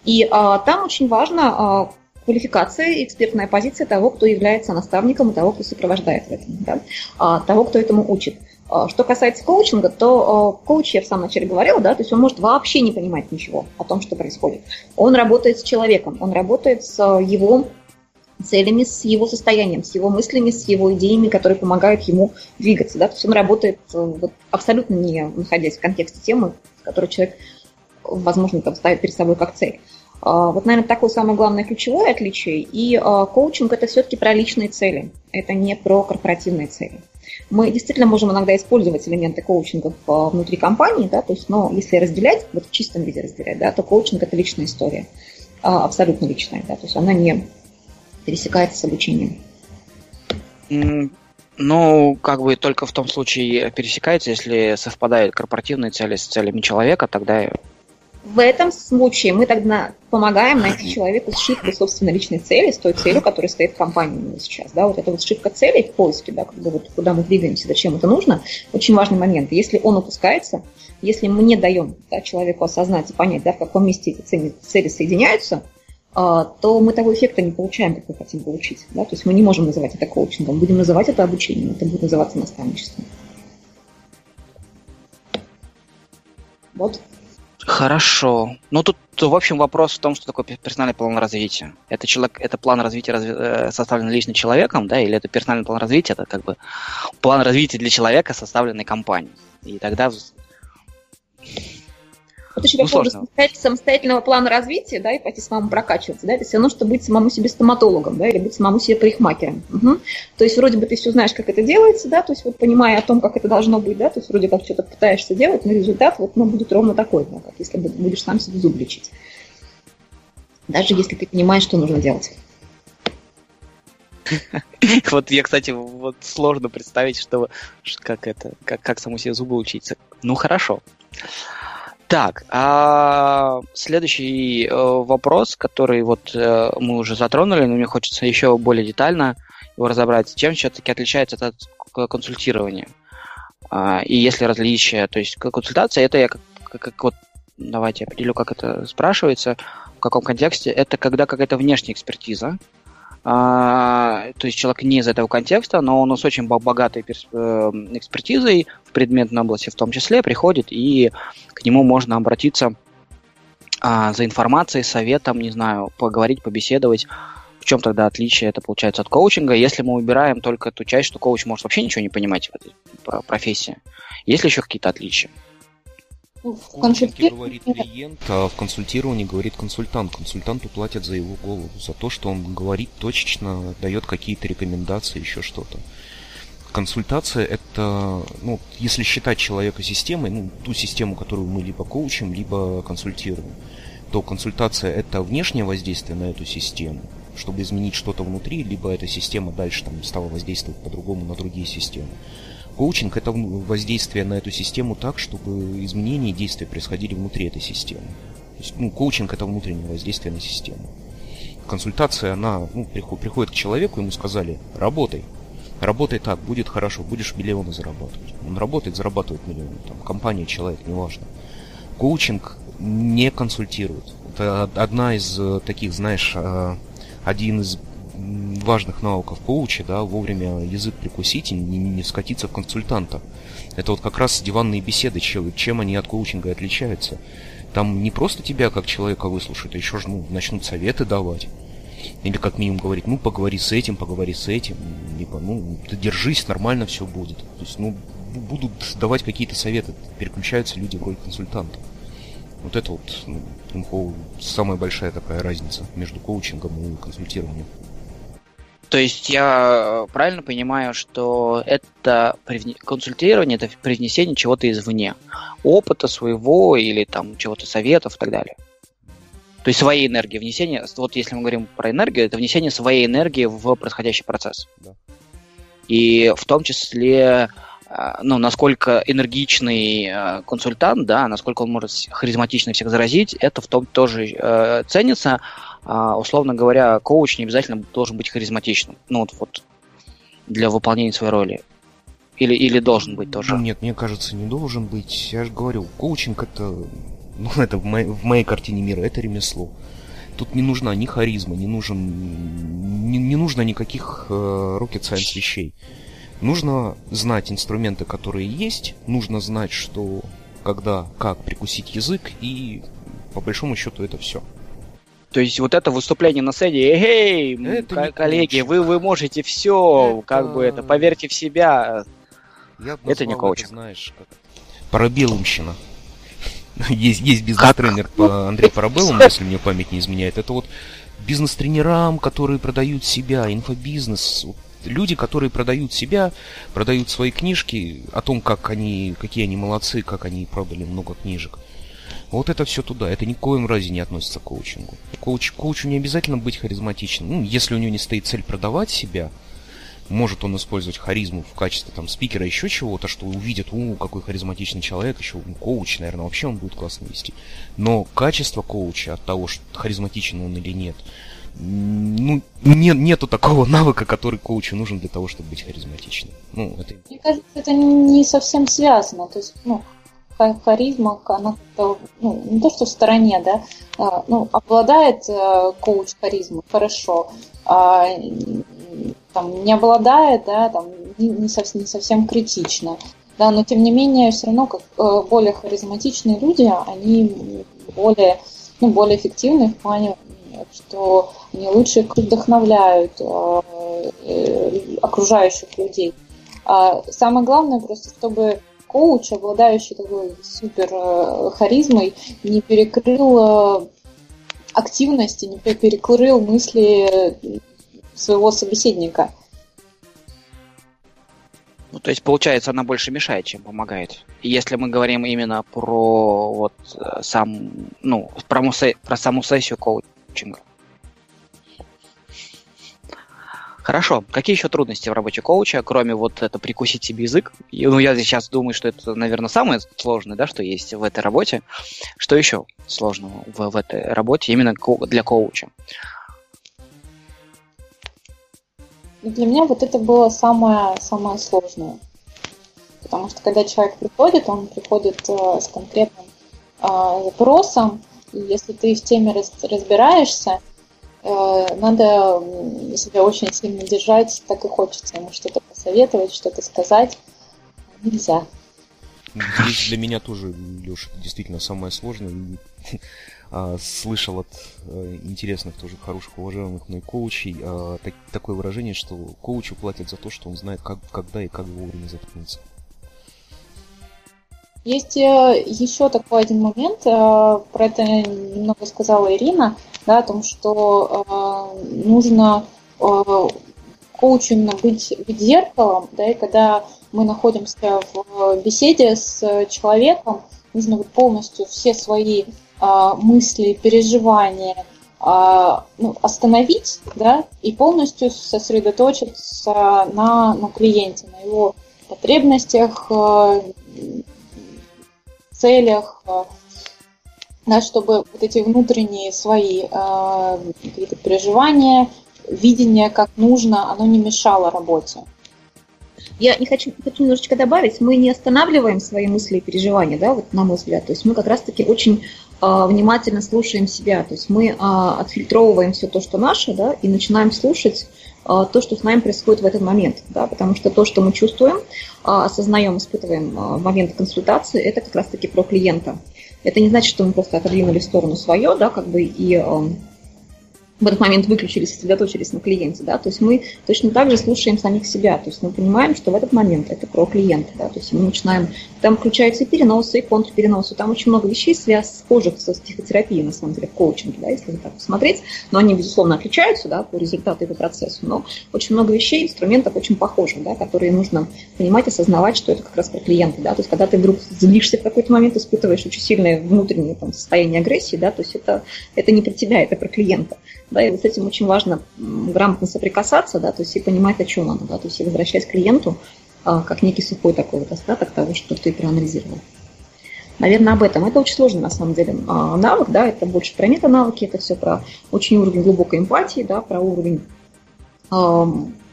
И а, там очень важно а, квалификация и экспертная позиция того, кто является наставником и того, кто сопровождает в этом, да, а, того, кто этому учит. А, что касается коучинга, то а, коуч, я в самом начале говорила, да, то есть он может вообще не понимать ничего о том, что происходит. Он работает с человеком, он работает с его целями, с его состоянием, с его мыслями, с его идеями, которые помогают ему двигаться. Да? То есть он работает вот, абсолютно не находясь в контексте темы, которую человек, возможно, там, ставит перед собой как цель. А, вот, наверное, такое самое главное ключевое отличие. И а, коучинг – это все-таки про личные цели, это не про корпоративные цели. Мы действительно можем иногда использовать элементы коучинга внутри компании, да, то есть, но если разделять, вот в чистом виде разделять, да, то коучинг – это личная история, а, абсолютно личная, да, то есть она не пересекается с обучением? Ну, как бы только в том случае пересекается, если совпадают корпоративные цели с целями человека, тогда... В этом случае мы тогда помогаем найти человеку сшивку собственной личной цели с той целью, которая стоит в компании сейчас. Да, вот эта вот сшивка целей в поиске, да, когда вот куда мы двигаемся, зачем это нужно, очень важный момент. Если он упускается, если мы не даем да, человеку осознать и понять, да, в каком месте эти цели, цели соединяются, а, то мы того эффекта не получаем, как мы хотим получить. Да? То есть мы не можем называть это коучингом, будем называть это обучением, это будет называться наставничеством. Вот. Хорошо. Ну тут, в общем, вопрос в том, что такое персональный план развития. Это человек, это план развития разви, э, составленный лично человеком, да, или это персональный план развития, это как бы план развития для человека, составленный компанией. И тогда вот еще ну, поводу самостоятельного плана развития, да, и пойти самому прокачиваться, да, это все равно, что быть самому себе стоматологом, да, или быть самому себе парикмахером. Угу. То есть вроде бы ты все знаешь, как это делается, да, то есть вот понимая о том, как это должно быть, да, то есть вроде как что-то пытаешься делать, но результат вот, ну, будет ровно такой, да, как если будешь сам себе зуб лечить. Даже если ты понимаешь, что нужно делать. Вот я, кстати, вот сложно представить, что как это, как, как саму себе зубы учиться. Ну хорошо. Так, а следующий э, вопрос, который вот э, мы уже затронули, но мне хочется еще более детально его разобрать. Чем все-таки отличается это от консультирования? А, и если различия, то есть консультация, это я как, как, как вот, давайте определю, как это спрашивается, в каком контексте. Это когда какая-то внешняя экспертиза, а, то есть человек не из этого контекста, но он с очень богатой э, экспертизой в предметной области в том числе приходит, и к нему можно обратиться а, за информацией, советом, не знаю, поговорить, побеседовать. В чем тогда отличие это получается от коучинга, если мы убираем только ту часть, что коуч может вообще ничего не понимать в этой профессии? Есть ли еще какие-то отличия? Ну, в консультировании говорит клиент, а в консультировании говорит консультант. Консультанту платят за его голову, за то, что он говорит точечно, дает какие-то рекомендации, еще что-то. Консультация это, ну, если считать человека системой, ну, ту систему, которую мы либо коучим, либо консультируем, то консультация это внешнее воздействие на эту систему, чтобы изменить что-то внутри, либо эта система дальше там стала воздействовать по-другому на другие системы. Коучинг – это воздействие на эту систему так, чтобы изменения и действия происходили внутри этой системы. То есть, ну, коучинг – это внутреннее воздействие на систему. Консультация, она ну, приходит к человеку, ему сказали «работай». Работай так, будет хорошо, будешь миллионы зарабатывать. Он работает, зарабатывает миллионы. Там, компания, человек, неважно. Коучинг не консультирует. Это одна из э, таких, знаешь, э, один из важных навыков коуча, да, вовремя язык прикусить и не, не скатиться в консультанта. Это вот как раз диванные беседы, чем, чем они от коучинга отличаются. Там не просто тебя как человека выслушают, а еще же ну, начнут советы давать. Или как минимум говорить, ну поговори с этим, поговори с этим, либо ну ты держись, нормально все будет. То есть, ну, будут давать какие-то советы, переключаются люди в роль консультанта. Вот это вот ну, самая большая такая разница между коучингом и консультированием. То есть я э, правильно понимаю, что это консультирование, это привнесение чего-то извне, опыта своего или там чего-то советов и так далее. То есть своей энергии, внесение, вот если мы говорим про энергию, это внесение своей энергии в происходящий процесс. Да. И в том числе, э, ну, насколько энергичный э, консультант, да, насколько он может харизматично всех заразить, это в том тоже ценится. А, условно говоря, коуч не обязательно должен быть харизматичным. Ну вот, вот для выполнения своей роли. Или, или должен быть тоже? Нет, мне кажется, не должен быть. Я же говорю, коучинг это, ну, это в моей, в моей картине мира, это ремесло. Тут не нужна ни харизма, не нужен, не, не нужно никаких э, rocket science вещей. Нужно знать инструменты, которые есть, нужно знать, что, когда, как прикусить язык, и по большому счету это все. То есть вот это выступление на сцене, эй, это коллеги, вы, вы можете все, это... как бы это, поверьте в себя. Я это не коучинг. знаешь, как парабеллумщина. есть, есть бизнес-тренер по Андрей Парабеллум, если мне память не изменяет. Это вот бизнес-тренерам, которые продают себя, инфобизнес, люди, которые продают себя, продают свои книжки о том, как они, какие они молодцы, как они продали много книжек. Вот это все туда. Это ни коем разе не относится к коучингу. Коуч, коучу не обязательно быть харизматичным. Ну, если у него не стоит цель продавать себя, может он использовать харизму в качестве там спикера, еще чего-то, что увидят, у, какой харизматичный человек, еще ну, коуч, наверное, вообще он будет классно вести. Но качество коуча от того, что харизматичен он или нет, ну, не, нету такого навыка, который коучу нужен для того, чтобы быть харизматичным. Ну, это... Мне кажется, это не совсем связано. То есть, ну, харизма, она как-то, ну, не то что в стороне, да, а, ну, обладает э, коуч харизмой, хорошо, а, там, не обладает, да, там, не, не, совсем, не совсем критично, да, но тем не менее, все равно, как э, более харизматичные люди, они более, ну, более эффективны в плане, что они лучше вдохновляют э, окружающих людей. А самое главное просто, чтобы коуч, обладающий такой супер э, харизмой, не перекрыл э, активности, не перекрыл мысли своего собеседника. Ну, то есть, получается, она больше мешает, чем помогает. Если мы говорим именно про вот э, сам, ну, про, мусе, про саму сессию коучинга. Хорошо. Какие еще трудности в работе коуча, кроме вот это прикусить себе язык? И, ну, я сейчас думаю, что это, наверное, самое сложное, да, что есть в этой работе. Что еще сложного в, в этой работе именно для коуча? Для меня вот это было самое, самое сложное. Потому что когда человек приходит, он приходит э, с конкретным э, запросом, и если ты в теме раз, разбираешься, надо себя очень сильно держать, так и хочется ему что-то посоветовать, что-то сказать. Нельзя. Здесь для меня тоже, Леша, действительно самое сложное. А, слышал от э, интересных, тоже хороших, уважаемых мной коучей а, такое выражение, что коучу платят за то, что он знает, как, когда и как вовремя заткнуться. Есть э, еще такой один момент, про это немного сказала Ирина, да, о том, что э, нужно э, коучу именно быть, быть зеркалом, да, и когда мы находимся в беседе с человеком, нужно вот полностью все свои э, мысли, переживания э, ну, остановить, да, и полностью сосредоточиться на, на клиенте, на его потребностях, э, целях, э, да, чтобы вот эти внутренние свои э, какие-то переживания, видение, как нужно, оно не мешало работе. Я не хочу, хочу немножечко добавить, мы не останавливаем свои мысли и переживания, да, вот на мой взгляд. То есть мы как раз-таки очень э, внимательно слушаем себя. То есть мы э, отфильтровываем все то, что наше, да, и начинаем слушать э, то, что с нами происходит в этот момент, да, потому что то, что мы чувствуем, э, осознаем, испытываем э, в момент консультации, это как раз-таки про клиента. Это не значит, что мы просто отодвинули в сторону свое, да, как бы и эм, в этот момент выключились, сосредоточились на клиенте, да, то есть мы точно так же слушаем самих себя, то есть мы понимаем, что в этот момент это про клиента, да, то есть мы начинаем, там включаются и переносы, и контрпереносы, там очень много вещей связ, схожих с психотерапией, на самом деле, в коучинге, да, если так посмотреть, но они, безусловно, отличаются, да, по результату и по процессу, но очень много вещей, инструментов очень похожих, да, которые нужно понимать, осознавать, что это как раз про клиента, да, то есть когда ты вдруг злишься в какой-то момент, испытываешь очень сильное внутреннее там, состояние агрессии, да, то есть это, это не про тебя, это про клиента да, и вот с этим очень важно грамотно соприкасаться, да, то есть и понимать, о чем оно, да, то есть и возвращать клиенту а, как некий сухой такой вот остаток того, что ты проанализировал. Наверное, об этом. Это очень сложный, на самом деле, а, навык, да, это больше про метанавыки, это все про очень уровень глубокой эмпатии, да, про уровень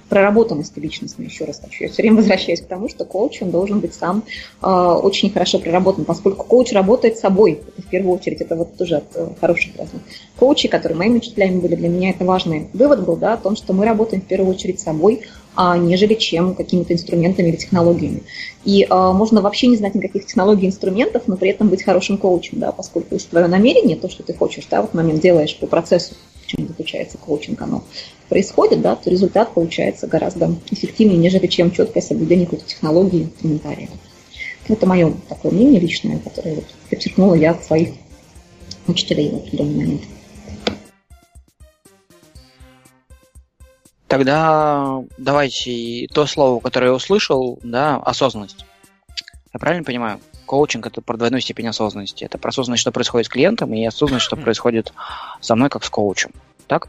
проработанности личностной, еще раз хочу. Я все время возвращаюсь к тому, что коуч, он должен быть сам э, очень хорошо проработан, поскольку коуч работает собой, это в первую очередь, это вот тоже от э, хороших разных коучей, которые моими учителями были, для меня это важный вывод был, да, о том, что мы работаем в первую очередь собой, а, нежели чем какими-то инструментами или технологиями. И э, можно вообще не знать никаких технологий инструментов, но при этом быть хорошим коучем, да, поскольку если твое намерение, то, что ты хочешь, да, в момент делаешь по процессу, чем заключается коучинг, оно происходит, да, то результат получается гораздо эффективнее, нежели чем четкое соблюдение какой-то технологии, инструментария. Это мое такое мнение личное, которое вот подчеркнула я от своих учителей в определенный момент. Тогда давайте то слово, которое я услышал, да, осознанность. Я правильно понимаю? Коучинг это про двойную степень осознанности. Это про осознанность, что происходит с клиентом, и осознанность, что происходит со мной как с коучем. Так?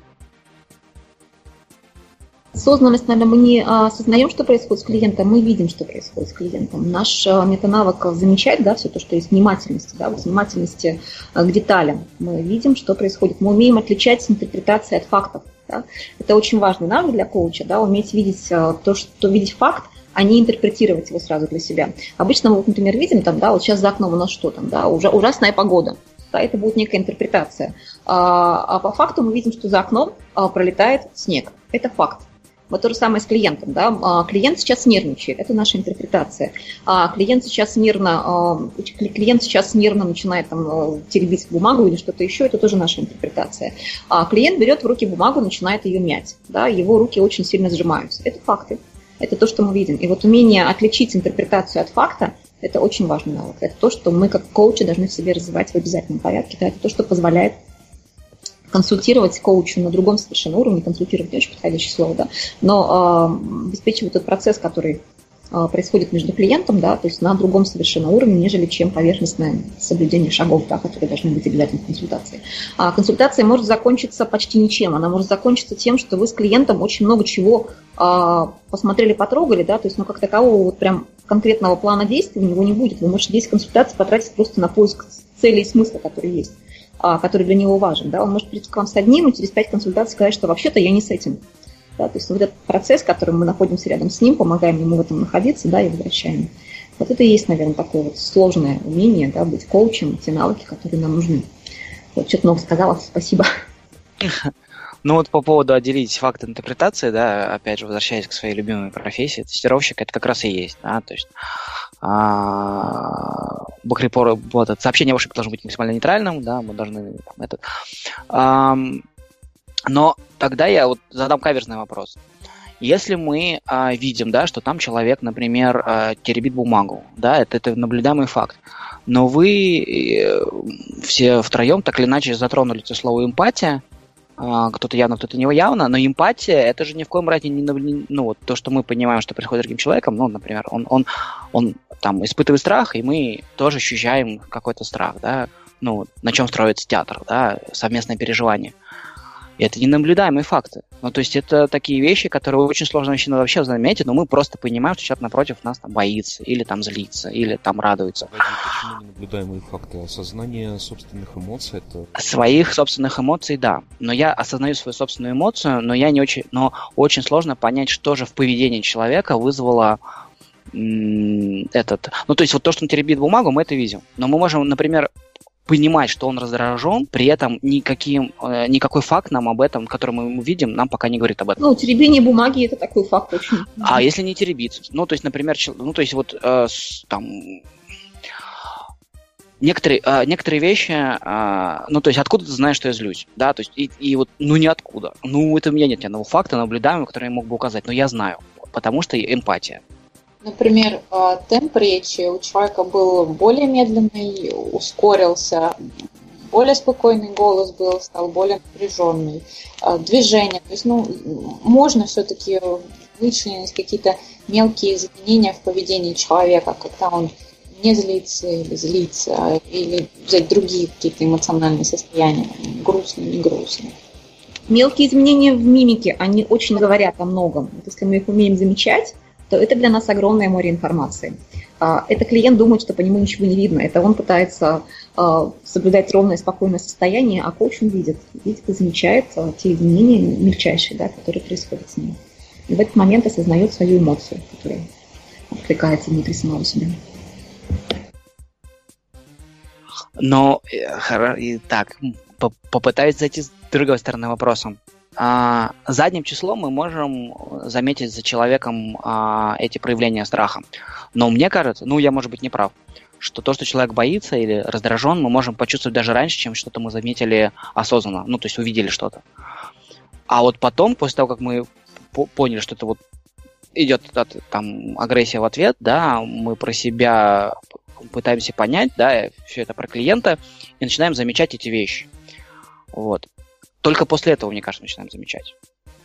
Осознанность, наверное, мы не а, осознаем, что происходит с клиентом, мы видим, что происходит с клиентом. Наш а, метанавык замечать, да, все то, что есть внимательности, да, внимательности а, к деталям. Мы видим, что происходит. Мы умеем отличать интерпретации от фактов. Да. Это очень важный навык для коуча, да, уметь видеть то, что видеть факт, а не интерпретировать его сразу для себя. Обычно мы, например, видим, там, да, вот сейчас за окном у нас что там, да, уже ужасная погода. Да, это будет некая интерпретация. А, а по факту мы видим, что за окном а, пролетает снег. Это факт. Вот то же самое с клиентом. Да? А, клиент сейчас нервничает, это наша интерпретация. А клиент сейчас нервно, а, клиент сейчас нервно начинает там, теребить бумагу или что-то еще, это тоже наша интерпретация. Клиент берет в руки бумагу, начинает ее мять. Да? Его руки очень сильно сжимаются. Это факты. Это то, что мы видим. И вот умение отличить интерпретацию от факта – это очень важный навык. Это то, что мы как коучи должны в себе развивать в обязательном порядке. Это то, что позволяет консультировать коучу на другом совершенно уровне, консультировать не очень подходящее слово, да, но э, обеспечивать тот процесс, который происходит между клиентом, да, то есть на другом совершенно уровне, нежели чем поверхностное соблюдение шагов, да, которые должны быть обязательно в консультации. А консультация может закончиться почти ничем, она может закончиться тем, что вы с клиентом очень много чего э, посмотрели, потрогали, да, то есть, ну, как такового вот прям конкретного плана действий у него не будет. Вы можете 10 консультаций потратить просто на поиск цели и смысла, который есть. А, который для него важен. Да? Он может прийти к вам с одним и через пять консультаций сказать, что вообще-то я не с этим. Да? То есть вот этот процесс, которым мы находимся рядом с ним, помогаем ему в этом находиться да, и возвращаем. Вот это и есть, наверное, такое вот сложное умение да, быть коучем, те навыки, которые нам нужны. Вот что-то много сказала, спасибо. Ну вот по поводу отделить факт интерпретации, да, опять же, возвращаясь к своей любимой профессии, тестировщик это как раз и есть, да, то есть а, бакрепор, вот, сообщение ваше должно быть максимально нейтральным, да, мы должны этот. Но тогда я вот задам каверзный вопрос. Если мы а, видим, да, что там человек, например, а, теребит бумагу, да, это, это наблюдаемый факт, но вы э, все втроем так или иначе затронули это слово эмпатия, а, кто-то явно, кто-то не явно, но эмпатия это же ни в коем разе не ну вот то, что мы понимаем, что происходит с другим человеком, ну, например, он, он, он там испытывает страх, и мы тоже ощущаем какой-то страх, да, ну, на чем строится театр, да, совместное переживание. И это ненаблюдаемые факты. Ну, то есть это такие вещи, которые очень сложно вообще, вообще заметить, но мы просто понимаем, что человек напротив нас там боится, или там злится, или там радуется. Почему ненаблюдаемые факты? Осознание собственных эмоций это... Своих собственных эмоций, да. Но я осознаю свою собственную эмоцию, но я не очень... Но очень сложно понять, что же в поведении человека вызвало этот... Ну, то есть вот то, что он теребит бумагу, мы это видим. Но мы можем, например, понимать, что он раздражен, при этом никаким, э, никакой факт нам об этом, который мы видим, нам пока не говорит об этом. Ну, теребение бумаги это такой факт очень. А если не теребит? Ну, то есть, например, ну, то есть вот э, с, там некоторые, э, некоторые вещи, э, ну, то есть, откуда ты знаешь, что я злюсь, да, то есть, и, и вот, ну, ниоткуда. Ну, это у меня нет ни одного факта наблюдаемого, который я мог бы указать, но я знаю, потому что эмпатия. Например, э, темп речи у человека был более медленный, ускорился, более спокойный голос был, стал более напряженный. Э, движение, то есть, ну, можно все-таки вычленить какие-то мелкие изменения в поведении человека, когда он не злится или злится, или взять другие какие-то эмоциональные состояния, грустные, не грустные. Мелкие изменения в мимике, они очень говорят о многом. Если мы их умеем замечать, то это для нас огромное море информации. А, это клиент думает, что по нему ничего не видно. Это он пытается а, соблюдать ровное, спокойное состояние, а коуч он видит, видит и замечает а, те изменения мельчайшие, да, которые происходят с ним. И в этот момент осознает свою эмоцию, которая откликается внутри самого себя. Но, э, так, попытаюсь зайти с другой стороны вопросом а, задним числом мы можем заметить за человеком а, эти проявления страха. Но мне кажется, ну я может быть не прав, что то, что человек боится или раздражен, мы можем почувствовать даже раньше, чем что-то мы заметили осознанно, ну то есть увидели что-то. А вот потом, после того, как мы поняли, что это вот идет там агрессия в ответ, да, мы про себя пытаемся понять, да, все это про клиента, и начинаем замечать эти вещи. Вот. Только после этого, мне кажется, начинаем замечать.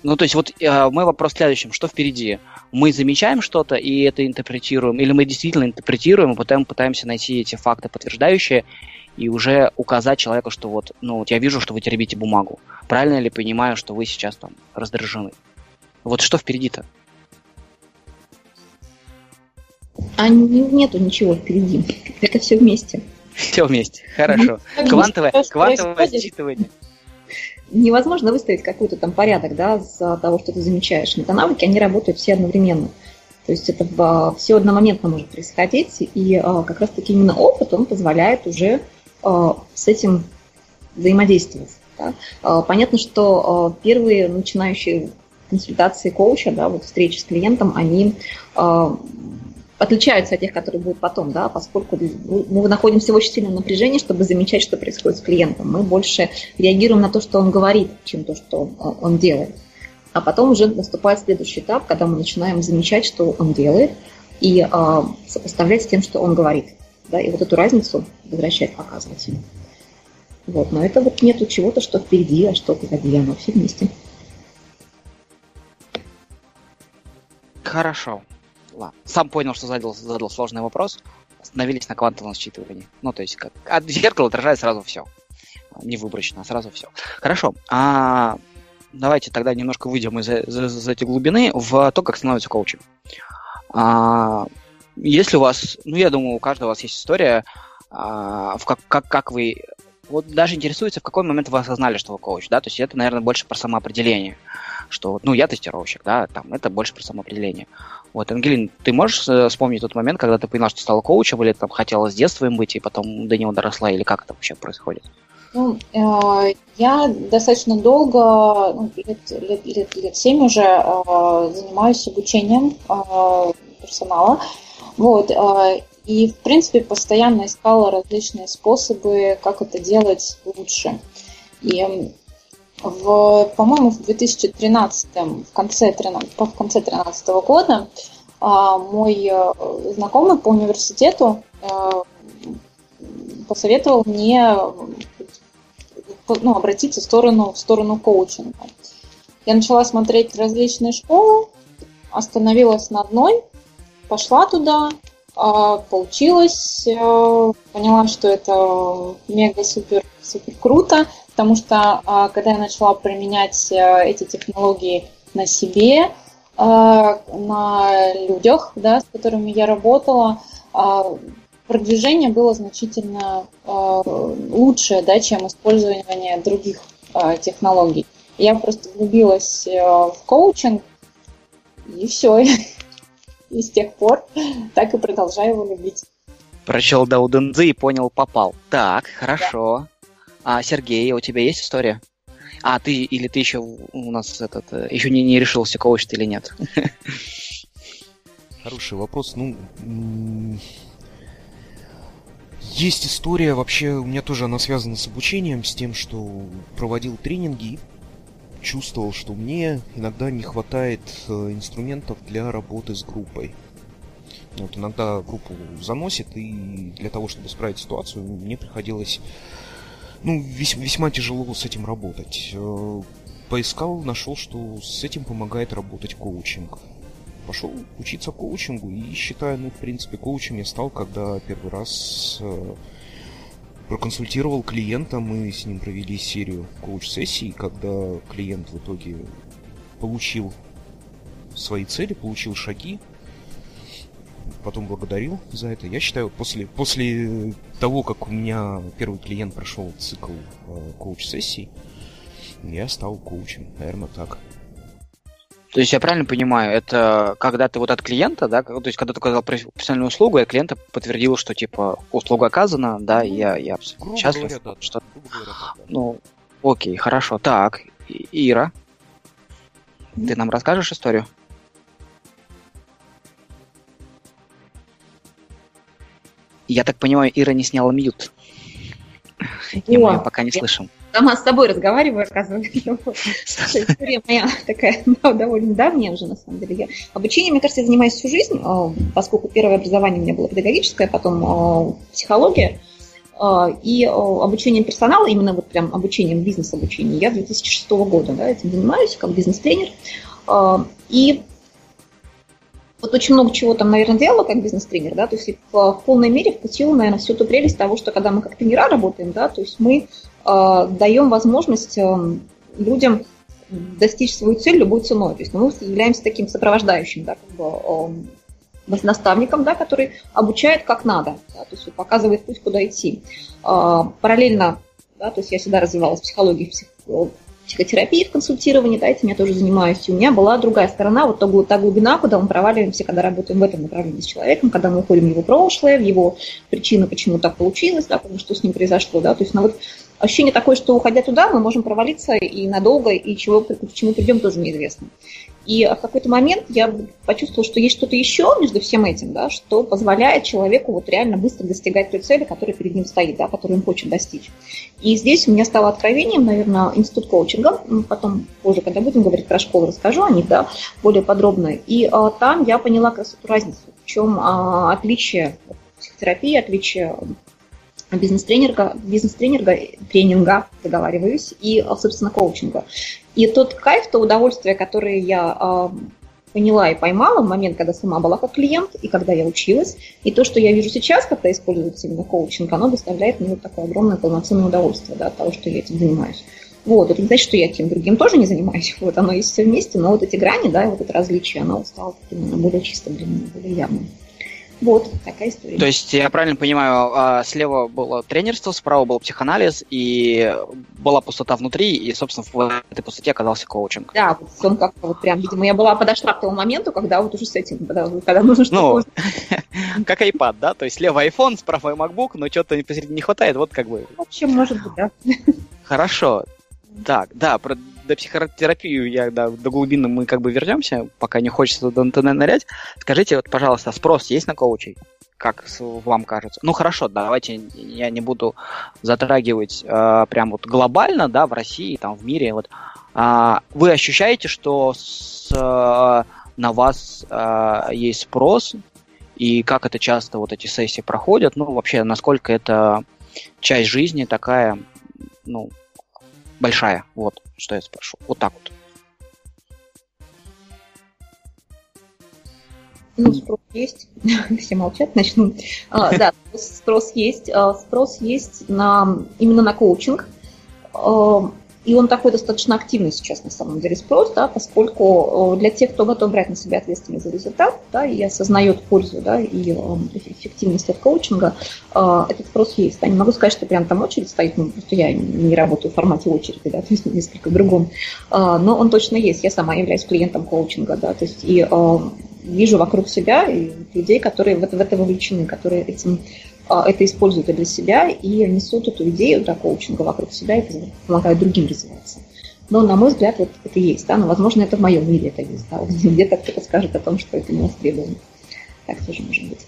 Ну, то есть вот э, мой вопрос в следующем. Что впереди? Мы замечаем что-то и это интерпретируем, или мы действительно интерпретируем и потом пытаемся найти эти факты подтверждающие и уже указать человеку, что вот, ну, вот я вижу, что вы теребите бумагу. Правильно ли понимаю, что вы сейчас там раздражены? Вот что впереди-то? А нету ничего впереди. Это все вместе. Все вместе. Хорошо. Квантовое, квантовое считывание невозможно выставить какой-то там порядок, да, с того, что ты замечаешь. Метанавыки, они работают все одновременно. То есть это все одномоментно может происходить, и как раз-таки именно опыт, он позволяет уже с этим взаимодействовать. Да? Понятно, что первые начинающие консультации коуча, да, вот встречи с клиентом, они отличаются от тех, которые будут потом, да, поскольку мы находимся в очень сильном напряжении, чтобы замечать, что происходит с клиентом. Мы больше реагируем на то, что он говорит, чем то, что он делает. А потом уже наступает следующий этап, когда мы начинаем замечать, что он делает, и э, сопоставлять с тем, что он говорит. Да, и вот эту разницу возвращать, показывать ему. Вот, но это вот нету чего-то, что впереди, а что позади, оно все вместе. Хорошо. Ладно. Сам понял, что задал, задал сложный вопрос. Остановились на квантовом считывании. Ну, то есть, как от зеркала отражает сразу все. Не выборочно, а сразу все. Хорошо. А давайте тогда немножко выйдем из, из, из этой глубины в то, как становится коучем. А, если у вас, ну, я думаю, у каждого у вас есть история, а, в как, как, как вы вот даже интересуется, в какой момент вы осознали, что вы коуч, да, то есть это, наверное, больше про самоопределение, что, ну, я тестировщик, да, там, это больше про самоопределение. Вот, Ангелин, ты можешь э, вспомнить тот момент, когда ты поняла, что стала коучем, или там хотела с детства им быть, и потом до него доросла, или как это вообще происходит? Ну, э, я достаточно долго, ну, лет, лет, лет, лет 7 уже э, занимаюсь обучением э, персонала. Вот, э, и, в принципе, постоянно искала различные способы, как это делать лучше. И в, по-моему, в 2013, в конце 13, в конце 13 года а, мой э, знакомый по университету э, посоветовал мне ну, обратиться в сторону, в сторону коучинга. Я начала смотреть различные школы, остановилась на одной, пошла туда, получилось, э, поняла, что это мега-супер супер круто, потому что а, когда я начала применять э, эти технологии на себе, а, на людях, да, с которыми я работала, продвижение было значительно лучше, да, чем использование других технологий. Я просто влюбилась э, в коучинг, и все. И с тех пор так и продолжаю его любить. Прочел Даудензы и понял, попал. Так, хорошо. Да. А, Сергей, у тебя есть история? А, ты или ты еще у нас этот э, еще не, не решился, коучить или нет? Хороший вопрос. Ну, есть история, вообще у меня тоже она связана с обучением, с тем, что проводил тренинги чувствовал, что мне иногда не хватает э, инструментов для работы с группой. Вот иногда группу заносит, и для того, чтобы исправить ситуацию, мне приходилось ну, весьма, весьма тяжело с этим работать. Э, поискал, нашел, что с этим помогает работать коучинг. Пошел учиться коучингу и считаю, ну, в принципе, коучем я стал, когда первый раз э, проконсультировал клиента, мы с ним провели серию коуч-сессий, когда клиент в итоге получил свои цели, получил шаги, потом благодарил за это. Я считаю, после, после того, как у меня первый клиент прошел цикл э, коуч-сессий, я стал коучем, наверное, так. То есть я правильно понимаю, это когда ты вот от клиента, да, то есть когда ты оказал профессиональную услугу, и клиент подтвердил, что типа услуга оказана, да, ну, я, я грубо счастлив, говоря, да, что... Ну, окей, хорошо. Так, Ира, ты нам расскажешь историю? Я так понимаю, Ира не сняла мьют. И мы ее пока не слышим сама с тобой разговариваю, оказывается. История моя такая довольно давняя уже, на самом деле. Я обучением, мне кажется, я занимаюсь всю жизнь, а, поскольку первое образование у меня было педагогическое, потом а, психология. А, и обучением персонала, именно вот прям обучением, бизнес-обучением, я 2006 года да, этим занимаюсь, как бизнес-тренер. И вот очень много чего там, наверное, делала как бизнес-тренер, да, то есть в, в полной мере вкусила, наверное, всю ту прелесть того, что когда мы как тренера работаем, да, то есть мы даем возможность э, людям достичь свою цель любой ценой. То есть мы являемся таким сопровождающим, да, как бы, э, наставником, да, который обучает как надо, да, то есть показывает путь, куда идти. Э, параллельно, да, то есть я всегда развивалась в психологии, в, псих, в психотерапии в консультировании, да, этим я тоже занимаюсь. И у меня была другая сторона, вот та глубина, куда мы проваливаемся, когда работаем в этом направлении с человеком, когда мы уходим в его прошлое, в его причину, почему так получилось, да, что с ним произошло, да, то есть, ну вот ощущение такое, что уходя туда, мы можем провалиться и надолго, и чего, к чему придем, тоже неизвестно. И в какой-то момент я почувствовала, что есть что-то еще между всем этим, да, что позволяет человеку вот реально быстро достигать той цели, которая перед ним стоит, да, которую он хочет достичь. И здесь у меня стало откровением, наверное, институт коучинга. Потом позже, когда будем говорить про школу, расскажу о них да, более подробно. И а, там я поняла как раз эту разницу, в чем а, отличие психотерапии, отличие бизнес-тренерга, бизнес-тренерга, тренинга, договариваюсь, и, собственно, коучинга. И тот кайф, то удовольствие, которое я э, поняла и поймала в момент, когда сама была как клиент, и когда я училась, и то, что я вижу сейчас, когда используется именно коучинг, оно доставляет мне вот такое огромное полноценное удовольствие да, от того, что я этим занимаюсь. Вот, это не значит, что я тем другим тоже не занимаюсь, вот оно есть все вместе, но вот эти грани, да, вот это различие, оно стало таким более чистым для меня, более явным. Вот, такая история. То есть, я правильно понимаю, а, слева было тренерство, справа был психоанализ, и была пустота внутри, и, собственно, в этой пустоте оказался коучинг. Да, вот он как-то вот прям, видимо, я была подошла к тому моменту, когда вот уже с этим, когда, когда нужно что-то... Ну, как iPad, да? То есть, слева iPhone, справа MacBook, но что-то посередине не хватает, вот как бы... В общем, может быть, да. Хорошо. Так, да, про до психотерапии я да, до глубины мы как бы вернемся, пока не хочется до интернет нырять. Скажите, вот, пожалуйста, спрос есть на коучей? Как вам кажется? Ну хорошо, давайте я не буду затрагивать э, прям вот глобально, да, в России, там, в мире. Вот, э, вы ощущаете, что с, э, на вас э, есть спрос, и как это часто вот эти сессии проходят? Ну, вообще, насколько это часть жизни такая, ну, большая. Вот, что я спрошу. Вот так вот. Ну, спрос есть. Все молчат, начну. А, да, спрос есть. А, спрос есть на, именно на коучинг. И он такой достаточно активный сейчас, на самом деле, спрос, да, поскольку э, для тех, кто готов брать на себя ответственность за результат, да, и осознает пользу, да, и э, эффективность от коучинга, э, этот спрос есть. Да. Не могу сказать, что прям там очередь стоит, ну, просто я не работаю в формате очереди, да, то есть несколько другом, но он точно есть. Я сама являюсь клиентом коучинга, да, то есть и вижу вокруг себя людей, которые в это, в это вовлечены, которые этим это используют для себя и несут эту идею да, коучинга вокруг себя и помогают другим развиваться. Но, на мой взгляд, вот это есть, да, но, возможно, это в моем мире это есть, да, где-то кто-то скажет о том, что это не востребовано. Так тоже может быть.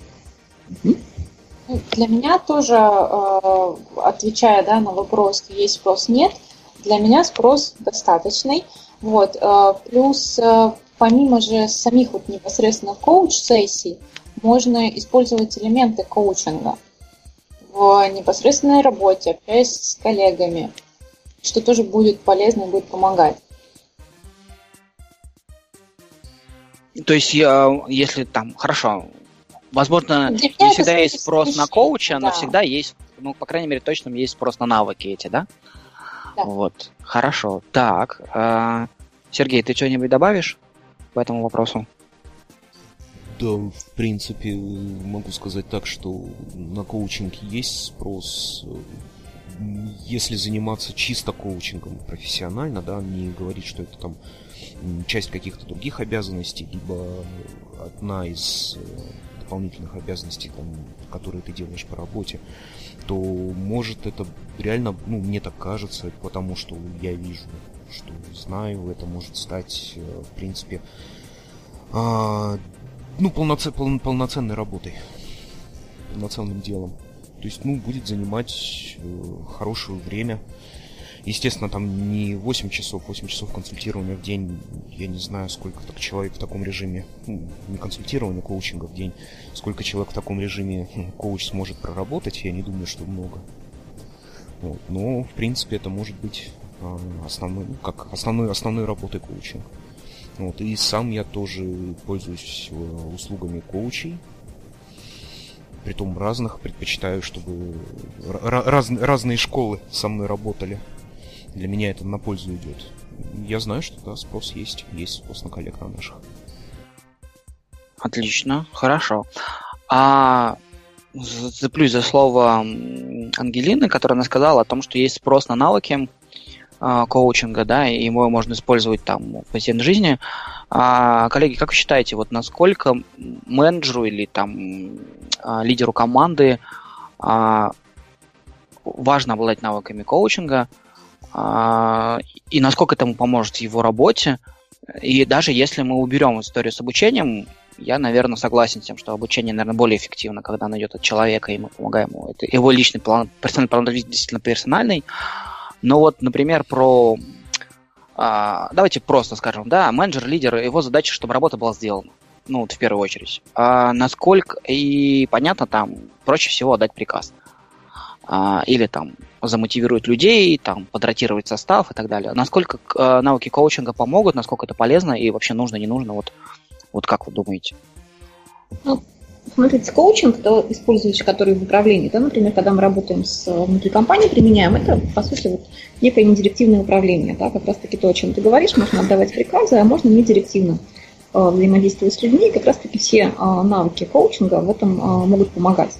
Угу. Для меня тоже, э, отвечая да, на вопрос, есть спрос, нет, для меня спрос достаточный. Вот. Э, плюс, помимо же самих вот непосредственно коуч-сессий, можно использовать элементы коучинга в непосредственной работе, общаясь с коллегами, что тоже будет полезно и будет помогать. То есть, если там, хорошо, возможно, не всегда есть спрос на коуча, да. но всегда есть, ну, по крайней мере, точно есть спрос на навыки эти, да? Да. Вот, хорошо. Так, э, Сергей, ты что-нибудь добавишь по этому вопросу? Да, в принципе, могу сказать так, что на коучинг есть спрос. Если заниматься чисто коучингом профессионально, да, не говорить, что это там часть каких-то других обязанностей, либо одна из э, дополнительных обязанностей, там, которые ты делаешь по работе, то может это реально, ну, мне так кажется, потому что я вижу, что знаю, это может стать, э, в принципе, а, ну, полноце, пол, полноценной работой, полноценным делом. То есть, ну, будет занимать э, хорошее время. Естественно, там не 8 часов, 8 часов консультирования в день, я не знаю, сколько так человек в таком режиме, ну, не консультирования, коучинга в день, сколько человек в таком режиме ну, коуч сможет проработать, я не думаю, что много. Вот. Но, в принципе, это может быть э, основной, ну, как основной, основной работой коучинга. Вот, и сам я тоже пользуюсь э, услугами коучей. Притом разных, предпочитаю, чтобы раз, разные школы со мной работали. Для меня это на пользу идет. Я знаю, что да, спрос есть. Есть спрос на коллег на наших. Отлично, хорошо. А зацеплюсь за слово Ангелины, которая она сказала о том, что есть спрос на навыки, коучинга, да, и его можно использовать там в повседневной жизни. А, коллеги, как вы считаете, вот насколько менеджеру или там а, лидеру команды а, важно обладать навыками коучинга, а, и насколько это ему поможет в его работе? И даже если мы уберем историю с обучением, я, наверное, согласен с тем, что обучение, наверное, более эффективно, когда оно идет от человека, и мы помогаем ему. Это его личный план, персональный план действительно персональный. Но вот, например, про а, давайте просто скажем, да, менеджер, лидер, его задача, чтобы работа была сделана. Ну, вот в первую очередь. А насколько, и понятно, там проще всего отдать приказ. А, или там замотивировать людей, там, подротировать состав и так далее. Насколько а, навыки коучинга помогут, насколько это полезно и вообще нужно, не нужно, вот, вот как вы думаете? Ну, Смотрите, коучинг, то использующий, который в управлении, да, например, когда мы работаем с э, внутри компании, применяем, это, по сути, вот некое недирективное управление, да, как раз-таки то, о чем ты говоришь, можно отдавать приказы, а можно недирективно э, взаимодействовать с людьми, и как раз-таки все э, навыки коучинга в этом э, могут помогать.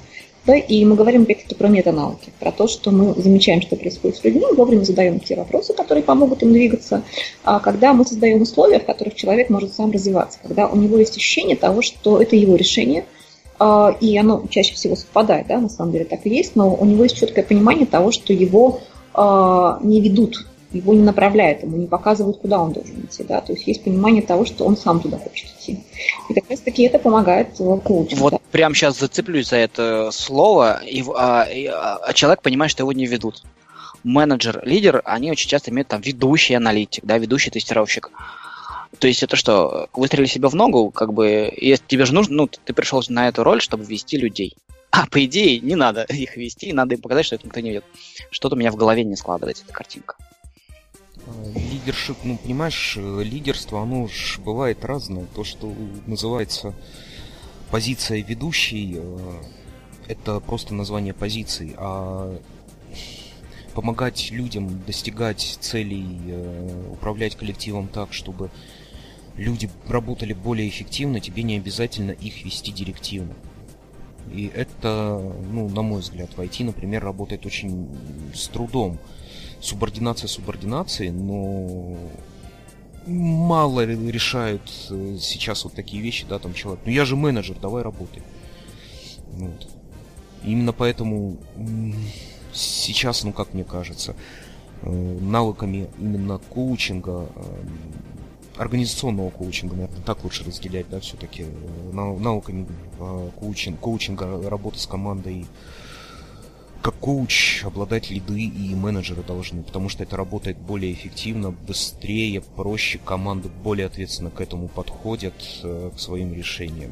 Да, и мы говорим опять-таки про метанауки, про то, что мы замечаем, что происходит с людьми, вовремя задаем те вопросы, которые помогут им двигаться, а когда мы создаем условия, в которых человек может сам развиваться, когда у него есть ощущение того, что это его решение – и оно чаще всего совпадает, да, на самом деле так и есть, но у него есть четкое понимание того, что его а, не ведут, его не направляют, ему не показывают, куда он должен идти, да, то есть есть понимание того, что он сам туда хочет идти. И как раз таки это помогает коучу. Вот да. прямо сейчас зацеплюсь за это слово, и, а, и, а человек понимает, что его не ведут. Менеджер, лидер, они очень часто имеют там ведущий аналитик, да, ведущий тестировщик. То есть это что, выстрелили себе в ногу, как бы, если тебе же нужно, ну, ты пришел на эту роль, чтобы вести людей. А, по идее, не надо их вести, надо им показать, что это никто не ведет. Что-то у меня в голове не складывается, эта картинка. Лидершип, ну, понимаешь, лидерство, оно же бывает разное. То, что называется позиция ведущей, э, это просто название позиции, а помогать людям достигать целей, э, управлять коллективом так, чтобы люди работали более эффективно, тебе не обязательно их вести директивно. И это, ну, на мой взгляд, в IT, например, работает очень с трудом. Субординация субординации, но мало решают э, сейчас вот такие вещи, да, там человек, ну я же менеджер, давай работай. Вот. Именно поэтому сейчас, ну как мне кажется, э, навыками именно коучинга организационного коучинга, наверное, так лучше разделять, да, все-таки э, науками э, коучинг, коучинга, работы с командой. Как коуч обладать лиды и менеджеры должны, потому что это работает более эффективно, быстрее, проще, команды более ответственно к этому подходят, э, к своим решениям.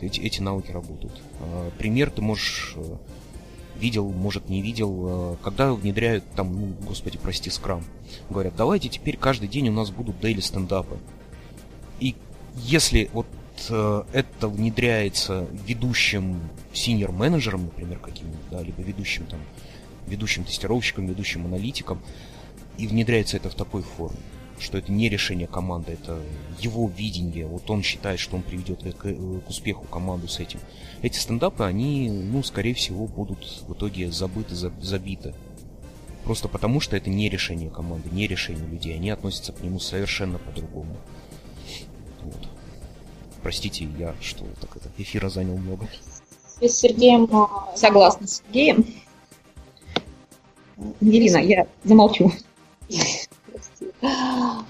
Эти, эти навыки работают. А, пример ты можешь видел, может не видел, когда внедряют там, ну, господи, прости, скрам говорят, давайте теперь каждый день у нас будут дейли стендапы. И если вот э, это внедряется ведущим синьор менеджером, например, каким-нибудь, да, либо ведущим там, ведущим тестировщиком, ведущим аналитиком, и внедряется это в такой форме, что это не решение команды, это его видение, вот он считает, что он приведет к, к успеху команду с этим. Эти стендапы, они, ну, скорее всего, будут в итоге забыты, забиты. Просто потому, что это не решение команды, не решение людей. Они относятся к нему совершенно по-другому. Вот. Простите, я что, так это, эфира занял много. с Сергеем а, согласна с Сергеем. Елена, я замолчу.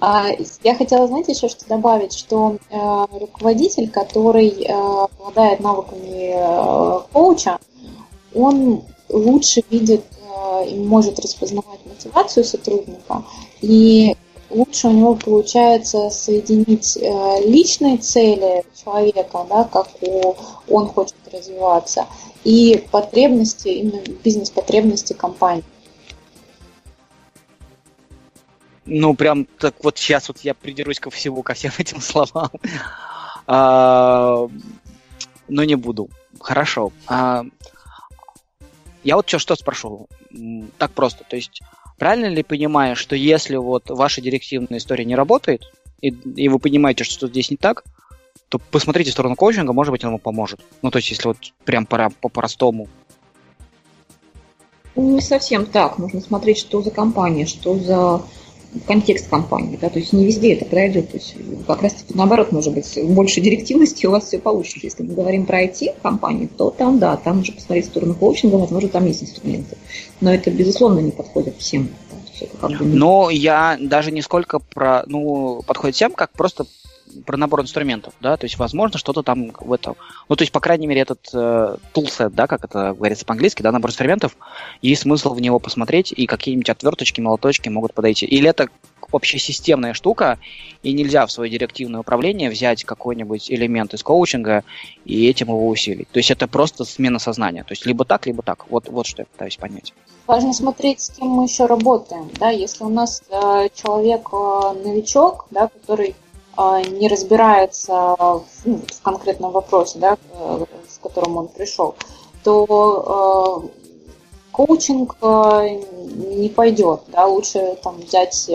А, я хотела, знаете, еще что добавить, что э, руководитель, который э, обладает навыками э, коуча, он лучше видит и может распознавать мотивацию сотрудника, и лучше у него получается соединить личные цели человека, да, как он хочет развиваться, и потребности, именно бизнес-потребности компании. Ну, прям так вот сейчас вот я придерусь ко всему, ко всем этим словам. А, но не буду. Хорошо. А, я вот что, что спрошу так просто. То есть, правильно ли понимаю, что если вот ваша директивная история не работает, и, и вы понимаете, что здесь не так, то посмотрите в сторону коучинга, может быть, он вам поможет. Ну, то есть, если вот прям по-простому. Не совсем так. Нужно смотреть, что за компания, что за контекст компании, да, то есть не везде это пройдет, то есть как раз таки наоборот, может быть, больше директивности у вас все получится. Если мы говорим про IT-компании, то там, да, там уже посмотреть в сторону коучинга, возможно, там есть инструменты. Но это, безусловно, не подходит всем. Как бы не... Но я даже не сколько про, ну, подходит всем, как просто про набор инструментов, да, то есть, возможно, что-то там в этом, ну, то есть, по крайней мере, этот э, toolset, да, как это говорится по-английски, да, набор инструментов, есть смысл в него посмотреть, и какие-нибудь отверточки, молоточки могут подойти. Или это общесистемная штука, и нельзя в свое директивное управление взять какой-нибудь элемент из коучинга и этим его усилить. То есть это просто смена сознания. То есть либо так, либо так. Вот, вот что я пытаюсь понять. Важно смотреть, с кем мы еще работаем. Да? Если у нас э, человек э, новичок, да, который не разбирается в, ну, в конкретном вопросе, да, э, с которым он пришел, то э, коучинг э, не пойдет. Да? Лучше там, взять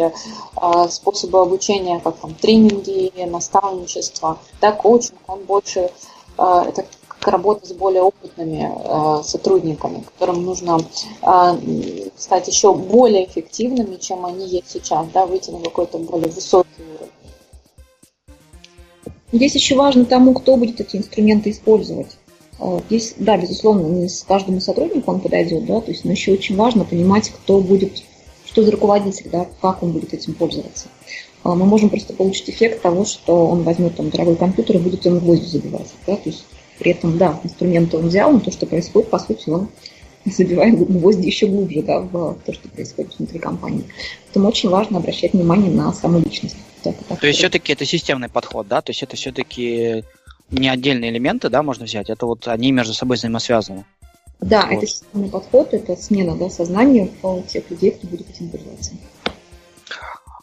способы обучения, как там, тренинги, наставничество. Да? Коучинг, он больше это как работа с более опытными э, сотрудниками, которым нужно э, стать еще более эффективными, чем они есть сейчас, да, выйти на какой-то более высокий уровень. Здесь еще важно тому, кто будет эти инструменты использовать. А, здесь, да, безусловно, не с каждому сотруднику он подойдет, да, то есть, но еще очень важно понимать, кто будет, что за руководитель, да, как он будет этим пользоваться. А, мы можем просто получить эффект того, что он возьмет там дорогой компьютер и будет им гвозди забивать, да, то есть при этом, да, инструменты он взял, но то, что происходит, по сути, он забивает гвозди еще глубже да, в то, что происходит внутри компании. Поэтому очень важно обращать внимание на саму личность. Так, то есть все-таки это системный подход, да? То есть это все-таки не отдельные элементы, да, можно взять, это вот они между собой взаимосвязаны. Да, вот. это системный подход, это смена да, сознания у тех людей, кто будет этим пользоваться.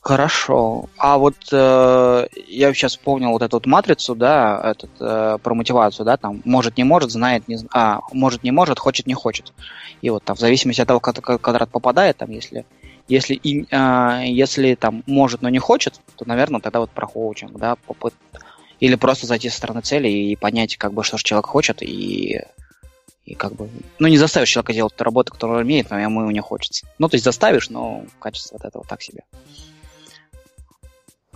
Хорошо. А вот э, я сейчас вспомнил вот эту вот матрицу, да, этот, э, про мотивацию, да, там может не может, знает не а может не может, хочет не хочет. И вот там в зависимости от того, как квадрат попадает, там если если и э, если там может, но не хочет, то, наверное, тогда вот про коучинг, да, попыт... или просто зайти со стороны цели и понять, как бы, что же человек хочет и и как бы, ну, не заставишь человека делать ту работу, которую он умеет, но ему не хочется. Ну, то есть заставишь, но качество от этого так себе.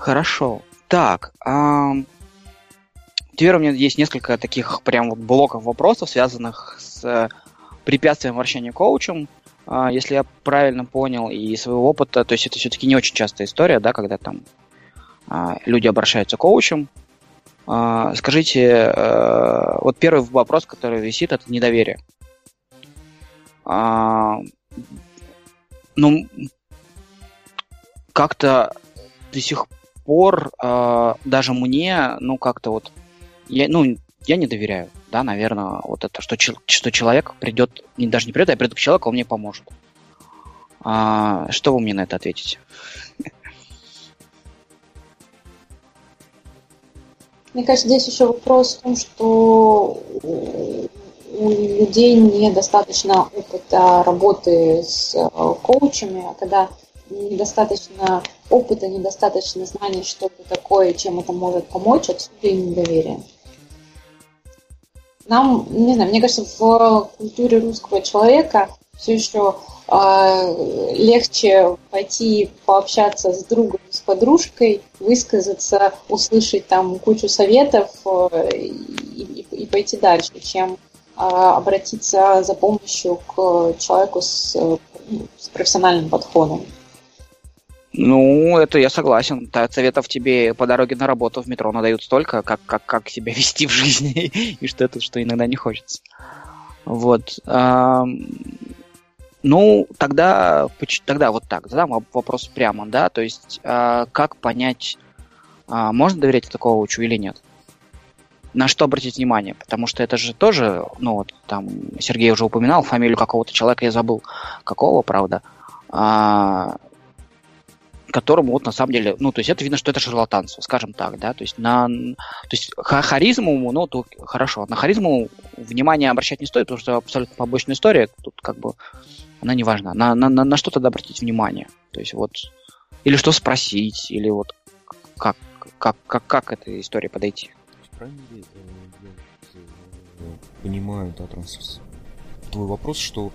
Хорошо. Так, а... теперь у меня есть несколько таких прям вот блоков вопросов, связанных с э, препятствием вращения коучем. А, если я правильно понял и своего опыта, то есть это все-таки не очень частая история, да, когда там а, люди обращаются к коучем. А, скажите, э, вот первый вопрос, который висит, это недоверие. Ну, как-то до сих пор э, даже мне, ну, как-то вот, я, ну, я не доверяю, да, наверное, вот это, что, что человек придет, не, даже не придет, а придет к человеку, он мне поможет. А, что вы мне на это ответите? Мне кажется, здесь еще вопрос в том, что у людей недостаточно опыта работы с э, коучами, а когда недостаточно опыта, недостаточно знаний, что это такое, чем это может помочь, отсюда и недоверие. Нам, не знаю, мне кажется, в культуре русского человека все еще э, легче пойти пообщаться с другом, с подружкой, высказаться, услышать там кучу советов э, и, и, пойти дальше, чем э, обратиться за помощью к человеку с, с профессиональным подходом. Ну, это я согласен. Советов тебе по дороге на работу в метро надают столько, как, как, как себя вести в жизни, и что это, что иногда не хочется. Вот. Ну, тогда, тогда вот так, задам вопрос прямо, да, то есть а, как понять, а, можно доверять такого учу или нет? На что обратить внимание? Потому что это же тоже, ну вот, там, Сергей уже упоминал фамилию какого-то человека, я забыл, какого, правда. А, которому вот на самом деле, ну, то есть это видно, что это шарлатанство, скажем так, да, то есть на, то есть харизму, ну, то хорошо, на харизму внимание обращать не стоит, потому что абсолютно побочная история, тут как бы она не важна. На, на, на, на что тогда обратить внимание? То есть вот, или что спросить, или вот как, как, как, как к этой истории подойти? Я э, понимаю, да, транс... твой вопрос, что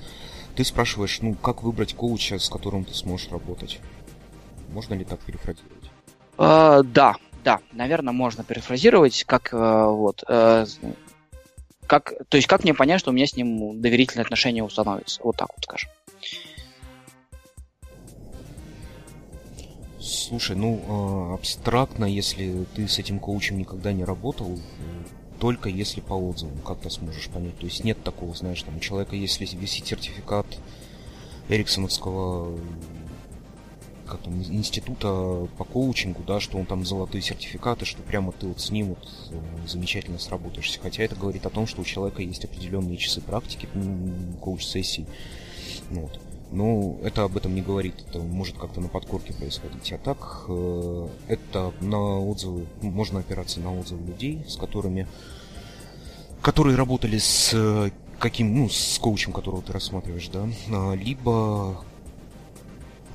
ты спрашиваешь, ну, как выбрать коуча, с которым ты сможешь работать? Можно ли так перефразировать? Э, да, да, наверное, можно перефразировать, как э, вот, э, как, то есть как мне понять, что у меня с ним доверительные отношения установятся, вот так вот скажем. Слушай, ну абстрактно, если ты с этим коучем никогда не работал, только если по отзывам как-то сможешь понять. То есть нет такого, знаешь, там у человека если висит сертификат Эриксоновского как там, института по коучингу, да, что он там золотые сертификаты, что прямо ты вот с ним вот э, замечательно сработаешься. Хотя это говорит о том, что у человека есть определенные часы практики коуч-сессий. Вот. Но это об этом не говорит, это может как-то на подкорке происходить. А так, э, это на отзывы, можно опираться на отзывы людей, с которыми, которые работали с э, каким, ну, с коучем, которого ты рассматриваешь, да, а, либо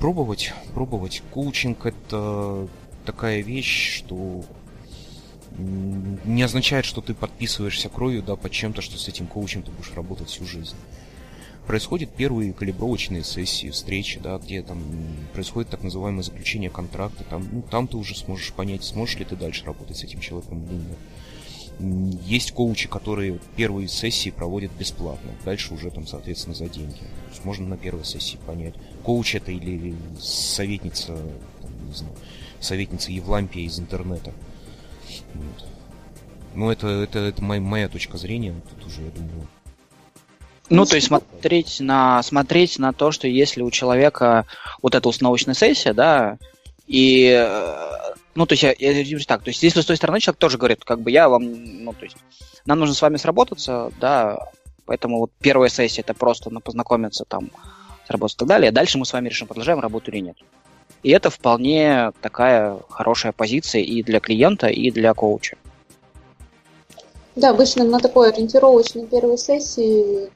пробовать, пробовать. Коучинг это такая вещь, что не означает, что ты подписываешься кровью, да, под чем-то, что с этим коучем ты будешь работать всю жизнь. Происходят первые калибровочные сессии, встречи, да, где там происходит так называемое заключение контракта, там, ну, там ты уже сможешь понять, сможешь ли ты дальше работать с этим человеком или нет. Есть коучи, которые первые сессии проводят бесплатно, дальше уже там, соответственно, за деньги. То есть можно на первой сессии понять, коуч это или советница, там, не знаю, советница Евлампия из интернета. Вот. Ну, это, это, это моя, моя точка зрения, тут уже, я думаю, ну, то есть смотреть на, смотреть на то, что если у человека вот эта установочная сессия, да, и э, ну, то есть, я, я, так, то есть, если с той стороны человек тоже говорит, как бы я вам, ну, то есть, нам нужно с вами сработаться, да, поэтому вот первая сессия это просто на познакомиться там, сработаться и так далее, дальше мы с вами решим, продолжаем работу или нет. И это вполне такая хорошая позиция и для клиента, и для коуча. Да, обычно на такой ориентировочной первой сессии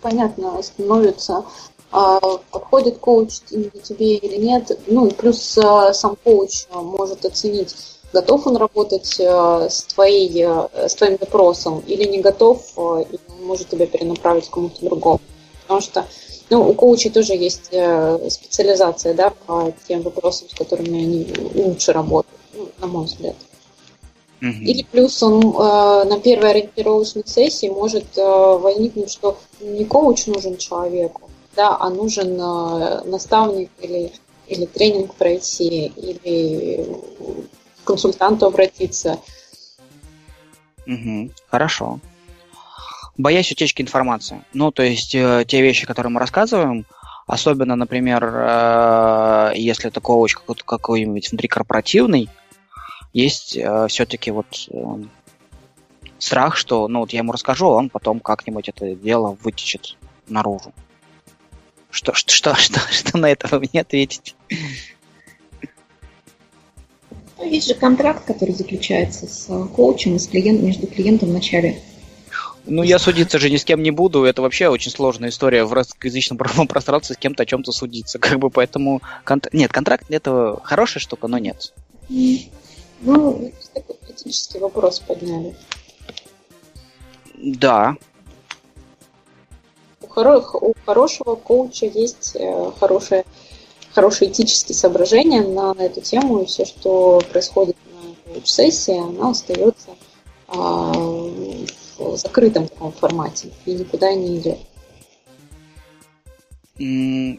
понятно становится, а, подходит коуч тебе или нет. Ну и плюс а, сам коуч может оценить, готов он работать а, с, твоей, с твоим запросом или не готов, и он может тебя перенаправить к кому-то другому. Потому что ну, у коучей тоже есть специализация да, по тем вопросам, с которыми они лучше работают, ну, на мой взгляд. Или плюс он э, на первой ориентировочной сессии может э, возникнуть, что не коуч нужен человеку, да, а нужен э, наставник или, или тренинг пройти, или к консультанту обратиться. Угу, хорошо. Боясь утечки информации. Ну, то есть э, те вещи, которые мы рассказываем, особенно, например, э, если это коуч какой-нибудь внутрикорпоративный, есть э, все-таки вот страх, что, ну, вот я ему расскажу, а он потом как-нибудь это дело вытечет наружу. Что, что, что, что, что на это вы мне ответите? Ну, есть же контракт, который заключается с коучем и с клиентом, между клиентом в начале. Ну, я судиться же ни с кем не буду. Это вообще очень сложная история в русскоязычном пространстве с кем-то о чем-то судиться. Как бы поэтому... Кон... Нет, контракт это хорошая штука, но нет. Ну, такой критический вопрос подняли. Да, у хорошего коуча есть э, хорошие, хорошие этические соображения на эту тему, и все, что происходит на коуч-сессии, она остается а, в закрытом таком формате и никуда не идет.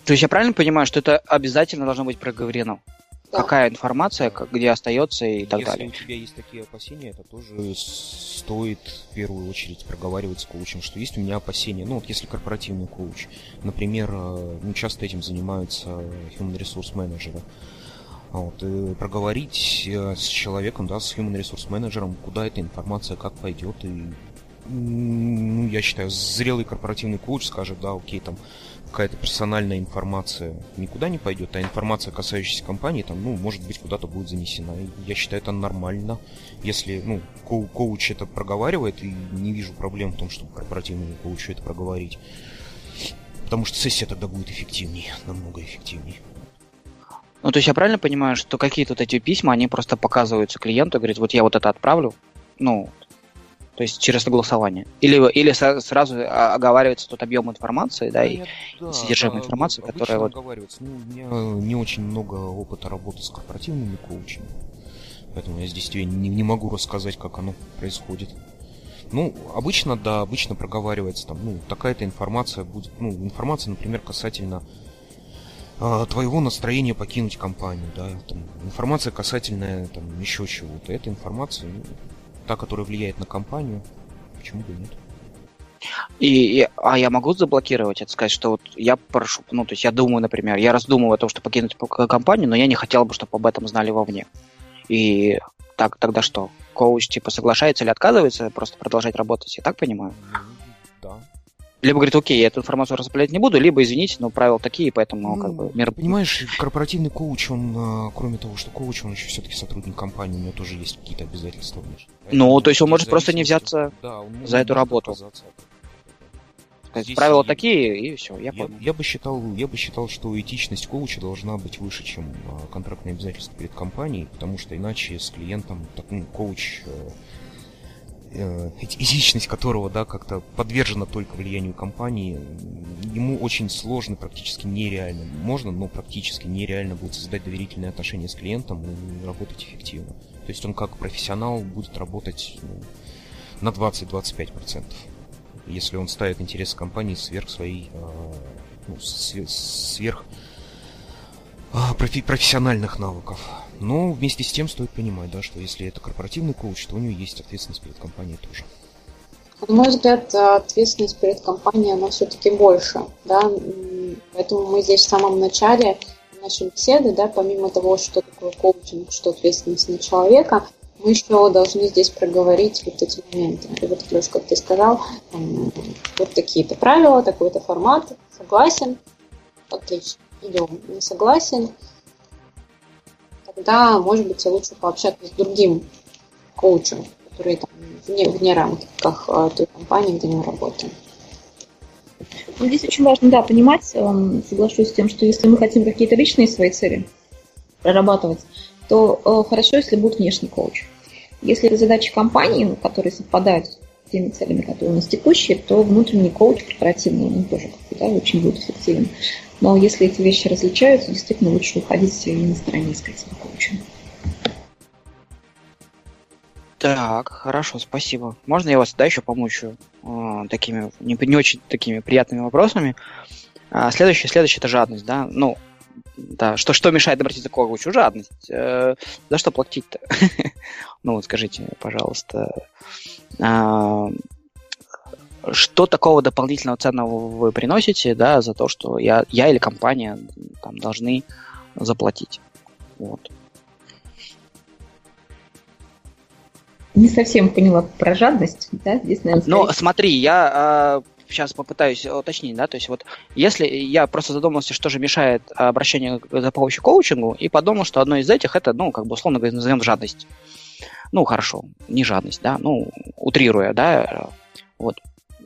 То есть я правильно понимаю, что это обязательно должно быть проговорено? да. какая информация, где остается и так Если далее. Если у тебя есть такие опасения, это тоже стоит в первую очередь проговаривать с коучем, что есть у меня опасения. Ну, вот если корпоративный коуч, например, э, ну, часто этим занимаются human resource менеджеры. Вот, и проговорить э, с человеком, да, с human resource менеджером, куда эта информация, как пойдет, и ну, я считаю, зрелый корпоративный коуч скажет, да, окей, там, какая-то персональная информация никуда не пойдет, а информация, касающаяся компании, там, ну, может быть, куда-то будет занесена. Я считаю, это нормально. Если, ну, коу коуч это проговаривает, и не вижу проблем в том, чтобы корпоративному коучу это проговорить. Потому что сессия тогда будет эффективнее, намного эффективнее. Ну, то есть я правильно понимаю, что какие-то вот эти письма, они просто показываются клиенту, говорит, вот я вот это отправлю, ну, То есть через согласование. Или, или сразу оговаривается тот объем информации, да, и да, содержимое да, информации, которая вот... оговаривается. Ну, у меня не очень много опыта работы с корпоративными коучами, поэтому я здесь тебе не, не могу рассказать, как оно происходит. Ну, обычно, да, обычно проговаривается там, ну, такая-то информация будет, ну, информация, например, касательно э, твоего настроения покинуть компанию, да, там, информация касательная, там, еще чего-то. Эта информация, ну, та, которая влияет на компанию, почему бы нет. И, и, а я могу заблокировать это, сказать, что вот я прошу, ну, то есть я думаю, например, я раздумываю о том, что покинуть компанию, но я не хотел бы, чтобы об этом знали вовне. И так, тогда что? Коуч типа соглашается или отказывается просто продолжать работать, я так понимаю? Либо говорит, окей, я эту информацию распределять не буду, либо, извините, но правила такие, поэтому ну, как бы мер... Понимаешь, корпоративный коуч, он, а, кроме того, что коуч, он еще все-таки сотрудник компании, у него тоже есть какие-то обязательства. Ну, то есть он может просто не взяться да, за эту работу. Сказать, правила я, такие, и все, я, я понял. Я бы, считал, я бы считал, что этичность коуча должна быть выше, чем а, контрактные обязательства перед компанией, потому что иначе с клиентом так, ну, коуч, э, этичность которого, да, как-то подвержена только влиянию компании, ему очень сложно, практически нереально. Можно, но практически нереально будет создать доверительные отношения с клиентом и работать эффективно. То есть он как профессионал будет работать ну, на 20-25% если он ставит интересы компании сверх своей, э, ну, сверх э, профессиональных навыков. Но вместе с тем стоит понимать, да, что если это корпоративный коуч, то у него есть ответственность перед компанией тоже. На мой взгляд, ответственность перед компанией, она все-таки больше, да, поэтому мы здесь в самом начале нашей беседы, да, помимо того, что такое коучинг, что ответственность на человека, мы еще должны здесь проговорить вот эти моменты. И вот, Леш, как ты сказал, вот такие-то правила, такой-то формат, согласен, отлично, идем, не согласен, тогда, может быть, лучше пообщаться с другим коучем, который там вне, вне рамках а, той компании, где мы работаем. Ну, здесь очень важно, да, понимать, эм, соглашусь с тем, что если мы хотим какие-то личные свои цели прорабатывать, то э, хорошо, если будет внешний коуч. Если это задачи компании, ну, которые совпадают с теми целями, которые у нас текущие, то внутренний коуч корпоративный, он тоже да, очень будет эффективен. Но если эти вещи различаются, действительно лучше уходить и на стороне искать себе коуча. Так, хорошо, спасибо. Можно я вас да, еще помучу э, такими не, не очень такими приятными вопросами? А, следующее, следующее это жадность, да? Ну, да, что, что мешает обратиться к коучу? Жадность. Э, за что платить-то? ну вот скажите, пожалуйста, э, что такого дополнительного ценного вы приносите, да, за то, что я, я или компания там должны заплатить? Вот. Не совсем поняла про жадность, да? Здесь, наверное, Ну, смотри, я э, сейчас попытаюсь уточнить, да, то есть вот если я просто задумался, что же мешает обращению за помощью коучингу, и подумал, что одно из этих это, ну, как бы условно говоря, назовем жадность. Ну, хорошо, не жадность, да, ну, утрируя, да, вот.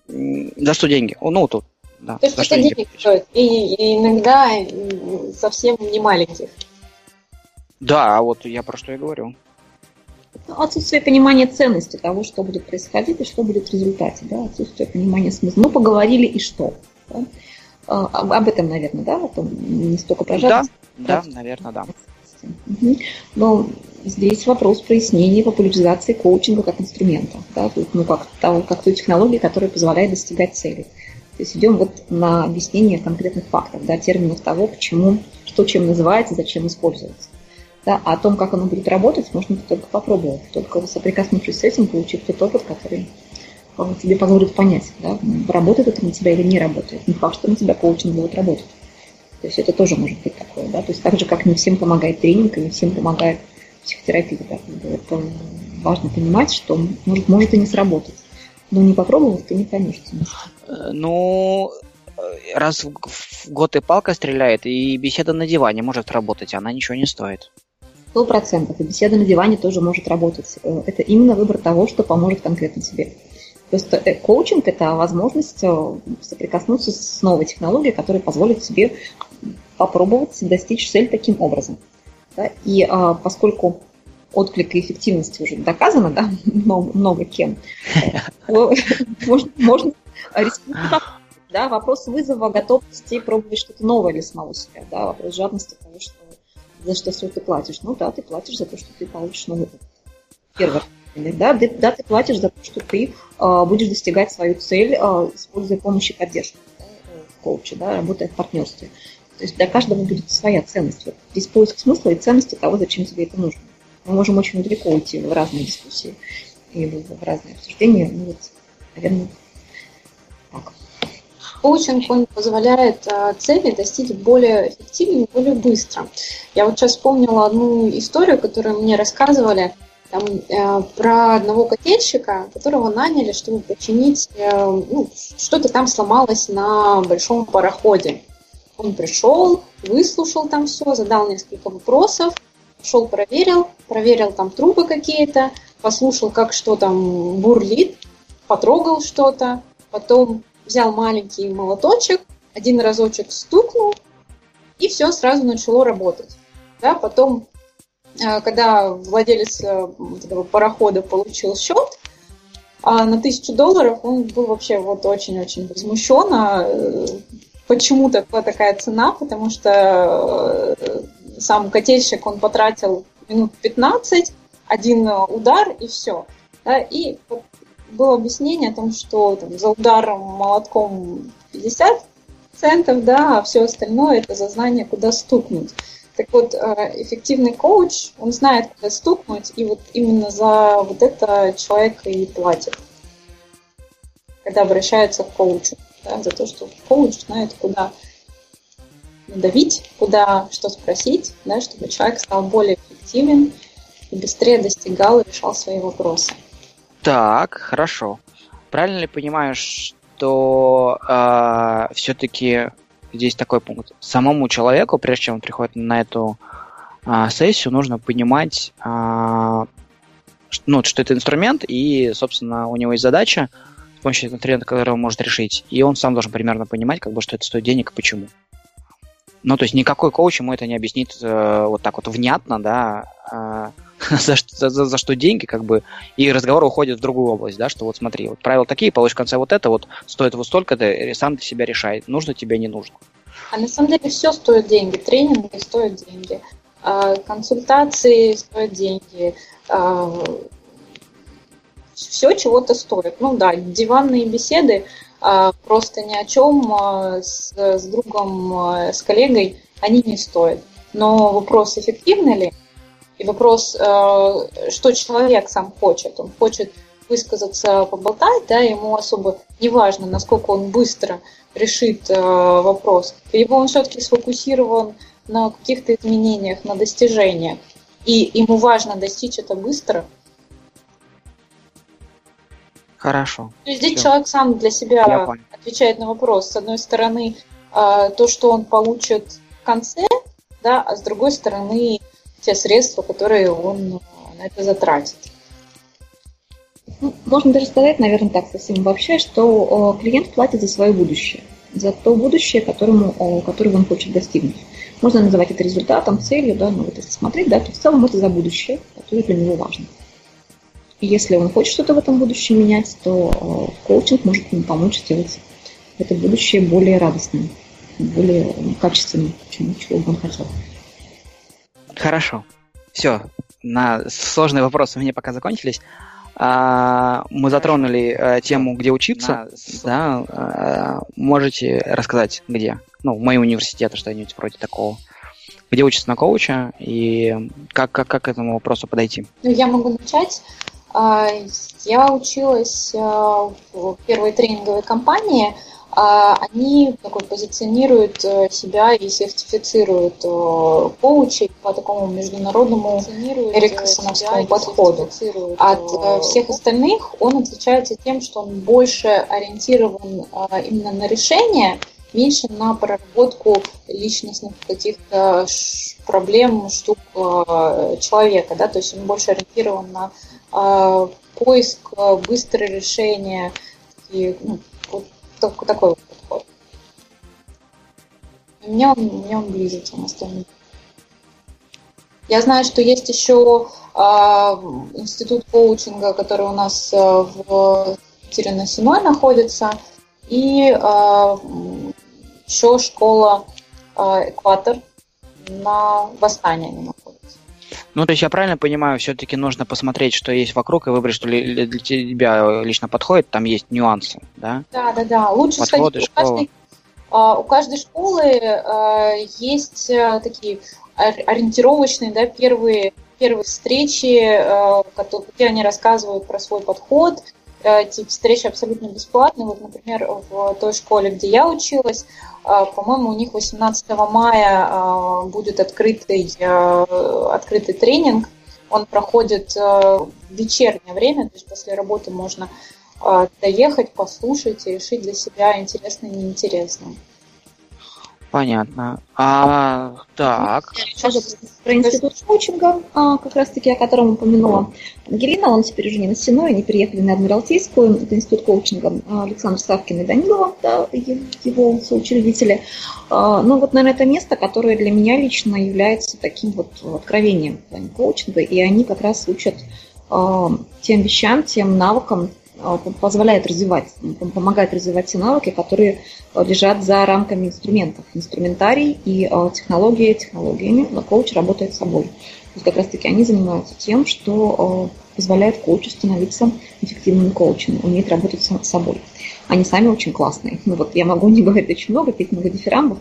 За что деньги? Ну, тут, да. То есть это денег стоит, и, и иногда совсем не маленьких. Да, вот я про что и говорю. Отсутствие понимания ценности того, что будет происходить и что будет в результате. Да? Отсутствие понимания смысла. Ну, поговорили и что. Да? А, об этом, наверное, да? Не столько про. Да, да, наверное, да. Угу. Но здесь вопрос прояснения популяризации коучинга как инструмента. Да? Ну, как, того, как той технологии, которая позволяет достигать цели. То есть идем вот на объяснение конкретных фактов, да, терминов того, почему, что чем называется, зачем используется. Да, а о том, как оно будет работать, можно только попробовать, только соприкоснувшись с этим, получив тот опыт, который тебе позволит понять, да, работает это на тебя или не работает. Не факт, что на тебя коучинг будет работать. То есть это тоже может быть такое, да, то есть так же, как не всем помогает тренинг, и не всем помогает психотерапия, да, это важно понимать, что может, может и не сработать. Но не попробовав, ты не поймешь э, Ну, раз в год и палка стреляет, и беседа на диване может работать, она ничего не стоит. Сто процентов. И беседа на диване тоже может работать. Э, это именно выбор того, что поможет конкретно тебе. Просто э, коучинг – это возможность э, соприкоснуться с новой технологией, которая позволит тебе попробовать достичь цель таким образом. Да? И а, поскольку отклика и эффективности уже доказано, да, много, много кем, можно, можно да, вопрос вызова, готовности пробовать что-то новое для самого себя, да, вопрос жадности того, что за что все ты платишь. Ну да, ты платишь за то, что ты получишь новый первый да, ты, да, ты платишь за то, что ты э, будешь достигать свою цель, э, используя помощь и поддержку да, в коуче, да, работая в партнерстве. То есть для каждого будет своя ценность. Вот здесь поиск смысла и ценности того, зачем тебе это нужно. Мы можем очень далеко уйти в разные дискуссии и в разные обсуждения. Ну вот, наверное, так. Коучинг, он позволяет э, цели достичь более эффективно более быстро. Я вот сейчас вспомнила одну историю, которую мне рассказывали там, э, про одного котельщика, которого наняли, чтобы починить, э, ну, что-то там сломалось на большом пароходе. Он пришел, выслушал там все, задал несколько вопросов, шел проверил, проверил там трубы какие-то, послушал, как что там бурлит, потрогал что-то, потом взял маленький молоточек, один разочек стукнул, и все сразу начало работать. Да, потом, э, когда владелец э, этого парохода получил счет а на тысячу долларов, он был вообще вот очень-очень возмущен, а э, почему такая, цена, потому что сам котельщик, он потратил минут 15, один удар и все. И было объяснение о том, что там, за ударом молотком 50 центов, да, а все остальное это за знание, куда стукнуть. Так вот, э, эффективный коуч, он знает, куда стукнуть, и вот именно за вот это человек и платит, когда обращается к коучу, да, за то, что коуч знает, куда давить, куда что спросить, да, чтобы человек стал более эффективен и быстрее достигал и решал свои вопросы. Так, хорошо. Правильно ли понимаешь, что э, все-таки здесь такой пункт? Самому человеку, прежде чем он приходит на эту э, сессию, нужно понимать, э, ну, что это инструмент, и, собственно, у него есть задача помощью инструмента, который он может решить. И он сам должен примерно понимать, как бы, что это стоит денег и почему. Ну, то есть никакой коуч ему это не объяснит э, вот так вот внятно, да, э, за, за, за, за что деньги, как бы, и разговор уходит в другую область, да, что вот смотри, вот правила такие, получишь в конце вот это, вот стоит вот столько-то, сам для себя решай, нужно тебе, не нужно. А на самом деле все стоит деньги, тренинги стоят деньги, а, консультации стоят деньги, а, все чего-то стоит. Ну да, диванные беседы а, просто ни о чем с, с другом, с коллегой они не стоят. Но вопрос, эффективно ли, и вопрос, что человек сам хочет. Он хочет высказаться, поболтать, да, ему особо не важно, насколько он быстро решит вопрос. Либо он все-таки сфокусирован на каких-то изменениях, на достижениях. И ему важно достичь это быстро. Хорошо. То есть здесь Все. человек сам для себя отвечает на вопрос. С одной стороны, э, то, что он получит в конце, да, а с другой стороны, те средства, которые он на это затратит. Ну, можно даже сказать, наверное, так совсем вообще, что клиент платит за свое будущее, за то будущее, которому, которого он хочет достигнуть. Можно называть это результатом, целью, да, но вот если смотреть, да, то в целом это за будущее, которое для него важно. И если он хочет что-то в этом будущем менять, то коучинг может ему помочь сделать это будущее более радостным, более качественным, чем чего бы он хотел. Хорошо. Все. На сложные вопросы у меня пока закончились. А, мы затронули а, тему, где учиться. Да, а, можете рассказать, где? Ну, мои университеты, что-нибудь вроде такого. Где учиться на коуча и как, как, как к этому вопросу подойти? Ну, я могу начать. А, я училась а, в первой тренинговой компании – а, они такой, позиционируют э, себя и сертифицируют э, коучей по такому международному эриксоновскому подходу. От э, всех остальных он отличается тем, что он больше ориентирован именно на решение, меньше на проработку личностных каких-то проблем, штук человека, да, то есть он больше ориентирован на поиск, быстрое решение, и, ну, только такой вот подход. Мне он, мне он ближе, чем остальные. Я знаю, что есть еще э, институт коучинга, который у нас э, в Питере на Синой находится, и э, еще школа э, Экватор на Восстание находятся. Ну, то есть я правильно понимаю, все-таки нужно посмотреть, что есть вокруг, и выбрать, что ли для тебя лично подходит, там есть нюансы, да? Да, да, да. Лучше Подходы, сходить. У каждой, у каждой школы есть такие ориентировочные, да, первые, первые встречи, э, где они рассказывают про свой подход. Э, эти встречи абсолютно бесплатные. Вот, например, в той школе, где я училась, э, по-моему, у них 18 мая будет открытый, открытый тренинг. Он проходит в вечернее время, то есть после работы можно доехать, послушать и решить для себя интересно и неинтересно. Понятно. А, так. Про институт коучинга, а, как раз таки, о котором упомянула Ангелина, он теперь уже не на Сеной, они переехали на Адмиралтейскую, это институт коучинга а, Александр Ставкин и Данилова, да, его соучредители. А, ну вот, наверное, это место, которое для меня лично является таким вот откровением в коучинга, и они как раз учат тем вещам, тем навыкам, а, позволяет развивать, помогает развивать те навыки, которые а, лежат за рамками инструментов. Инструментарий и а, технологии технологиями, но коуч работает собой. То есть как раз-таки они занимаются тем, что позволяет коучу становиться эффективным коучем, уметь работать с собой. Они сами очень классные. Ну вот я могу не говорить очень много, петь много дифирамбов,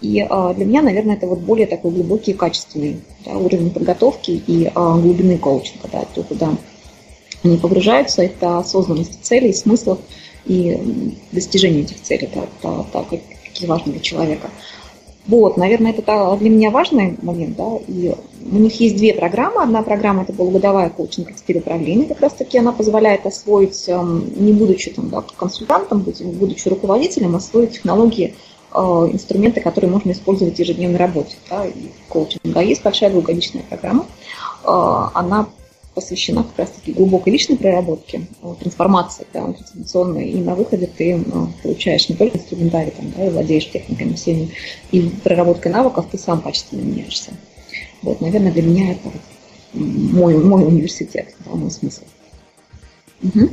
и для меня, наверное, это вот более такой глубокий и качественный да, уровень подготовки и глубины коучинга, да, то, куда они погружаются, это осознанность целей, смыслов и достижение этих целей, это, это, это какие важны для человека. Вот, наверное, это для меня важный момент, да, и у них есть две программы. Одна программа – это полугодовая коучинг и стиль управления, как раз-таки она позволяет освоить, эм, не будучи там, да, консультантом, будучи руководителем, освоить технологии, э, инструменты, которые можно использовать в ежедневной работе, да, и коучинга. Есть большая двухгодичная программа, э, она посвящена как раз-таки глубокой личной проработке, трансформации да, трансформационной, и на выходе ты ну, получаешь не только инструментарий, там, да, и владеешь техниками всеми, и проработкой навыков ты сам качественно меняешься. Вот, наверное, для меня это мой, мой университет, да, мой смысл. Угу.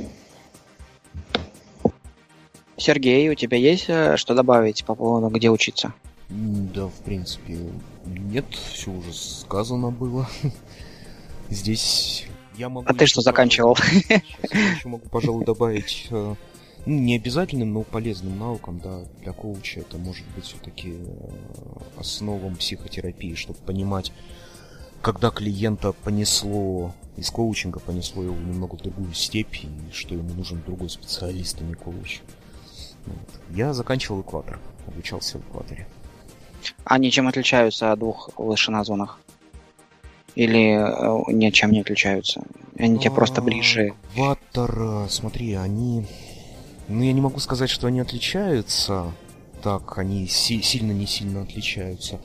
Сергей, у тебя есть э, что добавить по поводу, где учиться? Да, в принципе, нет, все уже сказано было. Здесь я могу... А ты что заканчивал? Я еще могу, пожалуй, добавить э, ну, не обязательным, но полезным наукам, да, для коуча это может быть все-таки э, основам психотерапии, чтобы понимать, когда клиента понесло из коучинга, понесло его немного в другую степь, и что ему нужен другой специалист, а не коуч. Вот. Я заканчивал экватор, обучался в экваторе. Они чем отличаются от двух вышеназванных? Или э, ничем не отличаются? Они тебе просто ближе? Ватер, смотри, они... Ну, я не могу сказать, что они отличаются. Так, они си- сильно не сильно отличаются.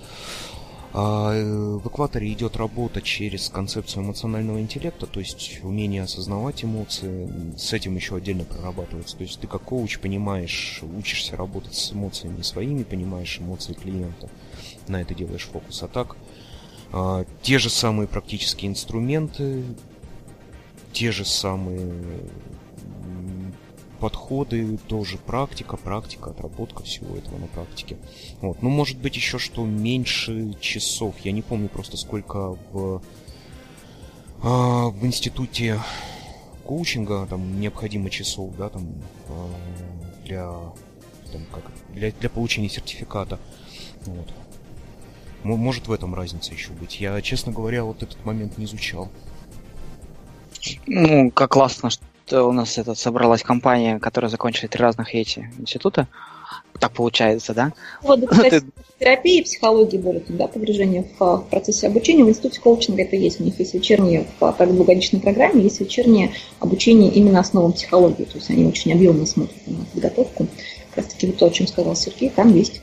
А, э, в экваторе идет работа через концепцию эмоционального интеллекта, то есть умение осознавать эмоции, с этим еще отдельно прорабатывается. То есть ты как коуч понимаешь, учишься работать с эмоциями своими, понимаешь эмоции клиента, на это делаешь фокус. А так, а, те же самые практические инструменты, те же самые подходы, тоже практика, практика, отработка всего этого на практике. Вот. Ну, может быть, еще что меньше часов. Я не помню просто сколько в, а, в институте коучинга там необходимо часов, да, там а, для, там, как, для, для получения сертификата. Вот. Может в этом разница еще быть. Я, честно говоря, вот этот момент не изучал. Ну, как классно, что у нас этот собралась компания, которая закончила три разных эти института. Так получается, да? Вот, кстати, терапии, психологии более да, погружение в, в процессе обучения. В институте коучинга это есть. У них есть вечерние, в как двухгодичной программе, есть вечернее обучение именно основам психологии. То есть они очень объемно смотрят на подготовку. Как раз таки вот то, о чем сказал Сергей, там есть.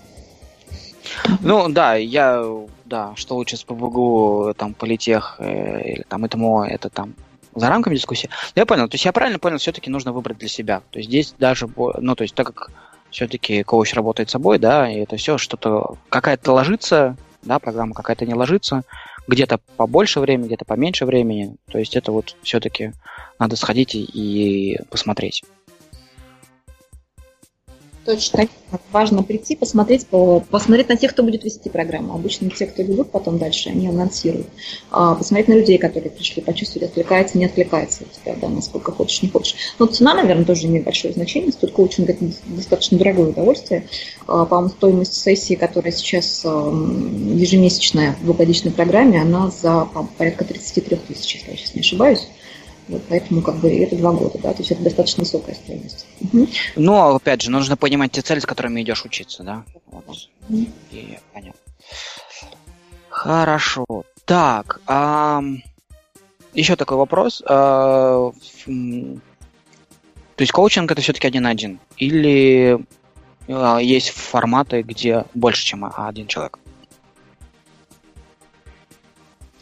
Ну да, я, да, что лучше с ПБГУ, там, политех э, или там ЭТМО, это там за рамками дискуссии. Но я понял, то есть я правильно понял, все-таки нужно выбрать для себя. То есть здесь даже, ну то есть так как все-таки коуч работает собой, да, и это все что-то, какая-то ложится, да, программа какая-то не ложится, где-то побольше времени, где-то поменьше времени. То есть это вот все-таки надо сходить и посмотреть. Точно. Важно прийти, посмотреть, посмотреть на тех, кто будет вести программу. Обычно те, кто ведут потом дальше, они анонсируют. А, посмотреть на людей, которые пришли, почувствовать, отвлекается, не отвлекается у тебя, да, насколько хочешь, не хочешь. Но цена, наверное, тоже имеет большое значение. Стоит коучинг это достаточно дорогое удовольствие. А, по-моему, стоимость сессии, которая сейчас ежемесячная в двухгодичной программе, она за порядка 33 тысяч, если я сейчас не ошибаюсь. Вот поэтому как бы это два года, да, то есть это достаточно высокая стоимость. Угу. Ну, опять же, нужно понимать те цели, с которыми идешь учиться, да. Вот. Угу. И, понятно. Хорошо. Так, а, еще такой вопрос. А, то есть коучинг это все-таки один на один? Или а, есть форматы, где больше, чем один человек?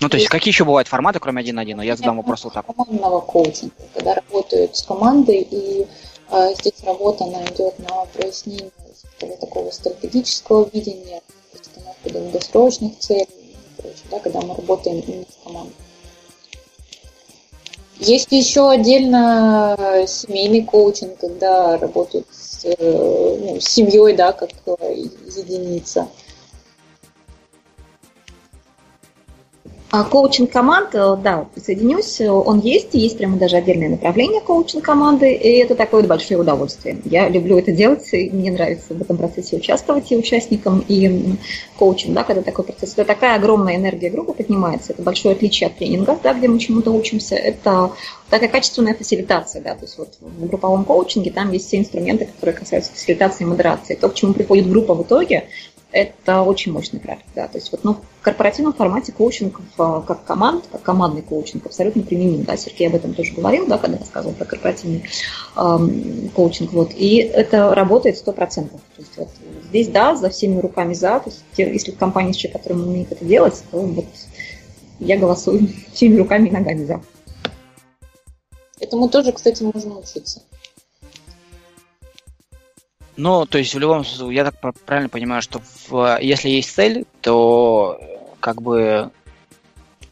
Ну, то есть, какие еще бывают форматы, кроме один на один? Я задам вопрос вот так. Командного коучинга, когда работают с командой, и э, здесь работа, она идет на прояснение такого стратегического видения, установку долгосрочных целей и прочее, да, когда мы работаем именно с командой. Есть еще отдельно семейный коучинг, когда работают с, э, ну, с семьей, да, как э, единица. Коучинг команд, э, да, присоединюсь, он есть, есть прямо даже отдельное направление коучинг команды, и это такое большое удовольствие. Я люблю это делать, и мне нравится в этом процессе участвовать и участникам, и коучинг, да, когда такой процесс. Это такая огромная энергия группы поднимается, это большое отличие от тренингов, да, где мы чему-то учимся, это такая качественная фасилитация, да, то есть вот в групповом коучинге там есть все инструменты, которые касаются фасилитации и модерации. То, к чему приходит группа в итоге, это очень мощный практик, да. То есть вот, ну, в корпоративном формате коучинг как команд, как командный коучинг абсолютно применим, да. Сергей об этом тоже говорил, да, когда рассказывал про корпоративный эм, коучинг, вот. И это работает сто процентов. То есть вот здесь, да, за всеми руками за. То есть если в компании с человеком, который умеет это делать, то вот я голосую всеми руками и ногами за. Этому тоже, кстати, можно учиться. Ну, то есть в любом случае, я так правильно понимаю, что в, если есть цель, то как бы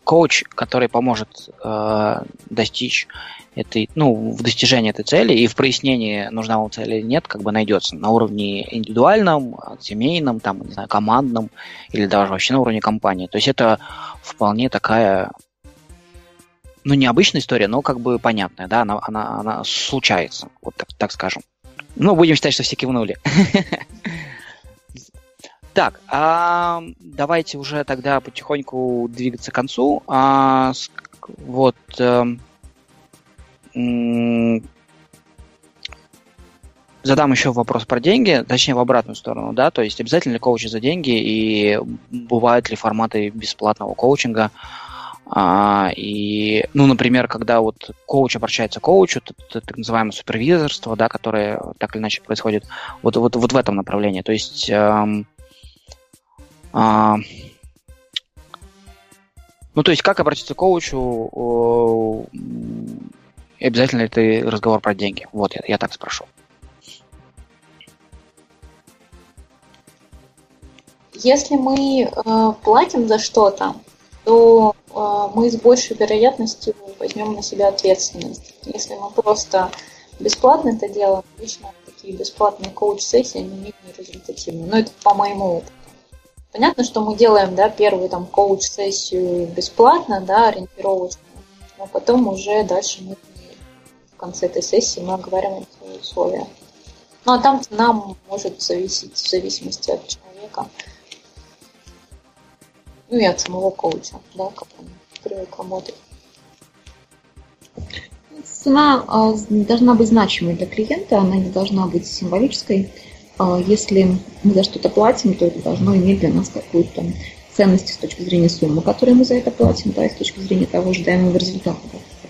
коуч, который поможет э, достичь этой, ну, в достижении этой цели и в прояснении, нужна вам цель или нет, как бы найдется на уровне индивидуальном, семейном, там, не знаю, командном или даже вообще на уровне компании. То есть это вполне такая, ну, необычная история, но как бы понятная, да, она, она, она случается, вот так, так скажем. Ну, будем считать, что все кивнули. Так, а давайте уже тогда потихоньку двигаться к концу. А, вот э, задам еще вопрос про деньги, точнее в обратную сторону, да, то есть обязательно ли коучи за деньги и бывают ли форматы бесплатного коучинга? А, и, ну, например, когда вот коуч обращается к коучу, это, это так называемое супервизорство, да, которое так или иначе происходит вот, вот, вот в этом направлении. То есть эм, а, ну, то есть, как обратиться к коучу, э, обязательно ли это разговор про деньги? Вот, я, я так спрошу. Если мы э, платим за что-то, то э, мы с большей вероятностью возьмем на себя ответственность. Если мы просто бесплатно это делаем, обычно такие бесплатные коуч-сессии, они менее результативны. Но это по моему опыту. Понятно, что мы делаем да, первую там коуч-сессию бесплатно, да, ориентировочную, но потом уже дальше мы в конце этой сессии мы оговариваем свои условия. Ну а там нам может зависеть в зависимости от человека ну и от самого коуча, да, как он привык работать. Цена а, должна быть значимой для клиента, она не должна быть символической. А, если мы за что-то платим, то это должно иметь для нас какую-то ценность с точки зрения суммы, которую мы за это платим, да, и с точки зрения того ожидаемого результата,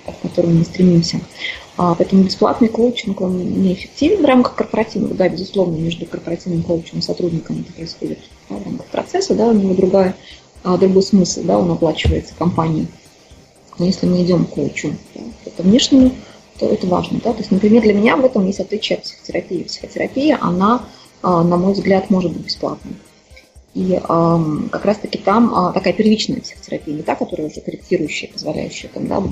к которому мы стремимся. А, поэтому бесплатный коучинг, он неэффективен в рамках корпоративного, да, безусловно, между корпоративным коучем и сотрудником это происходит в рамках процесса, да, у него другая а, другой смысл, да, он оплачивается компанией. Но если мы идем к коучу, да, внешнему, то это важно. Да? То есть, например, для меня в этом есть отличие от психотерапии. Психотерапия, она, а, на мой взгляд, может быть бесплатной. И э, как раз-таки там э, такая первичная психотерапия, не та, которая уже корректирующая, позволяющая там, да,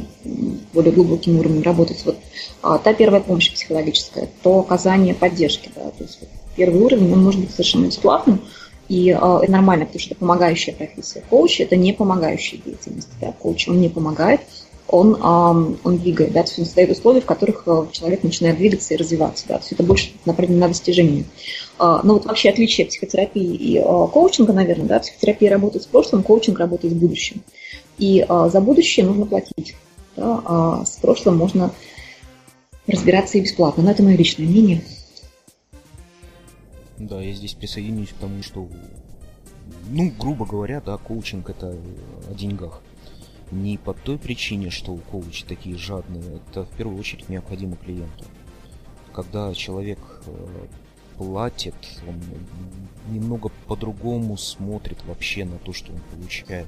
более глубоким уровнем работать. Вот э, та первая помощь психологическая, то оказание поддержки. Да, то есть вот, первый уровень, он может быть совершенно бесплатным, и э, нормально, потому что это помогающая профессия. Коуч – это не помогающая деятельность. Да? Коуч, он не помогает, он, э, он двигает, да? то есть он создает условия, в которых э, человек начинает двигаться и развиваться. Да? То есть это больше направлено на достижение. Э, ну вот вообще отличие психотерапии и э, коучинга, наверное, да? психотерапия работает с прошлым, коучинг работает с будущим. И э, за будущее нужно платить. Да? А с прошлым можно разбираться и бесплатно. Но это мое личное мнение. Да, я здесь присоединюсь к тому, что, ну, грубо говоря, да, коучинг это о деньгах. Не по той причине, что у коучи такие жадные, это в первую очередь необходимо клиенту. Когда человек э, платит, он немного по-другому смотрит вообще на то, что он получает.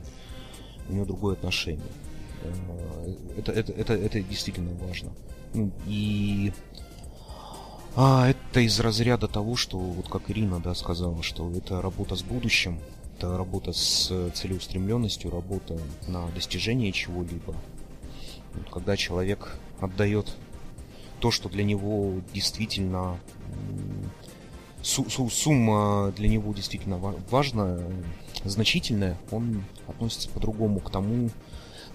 У него другое отношение. Э, это, это, это, это действительно важно. Ну, и а, это из разряда того, что, вот как Ирина, да, сказала, что это работа с будущим, это работа с целеустремленностью, работа на достижение чего-либо. Вот, когда человек отдает то, что для него действительно сумма для него действительно важна, значительная, он относится по-другому к тому,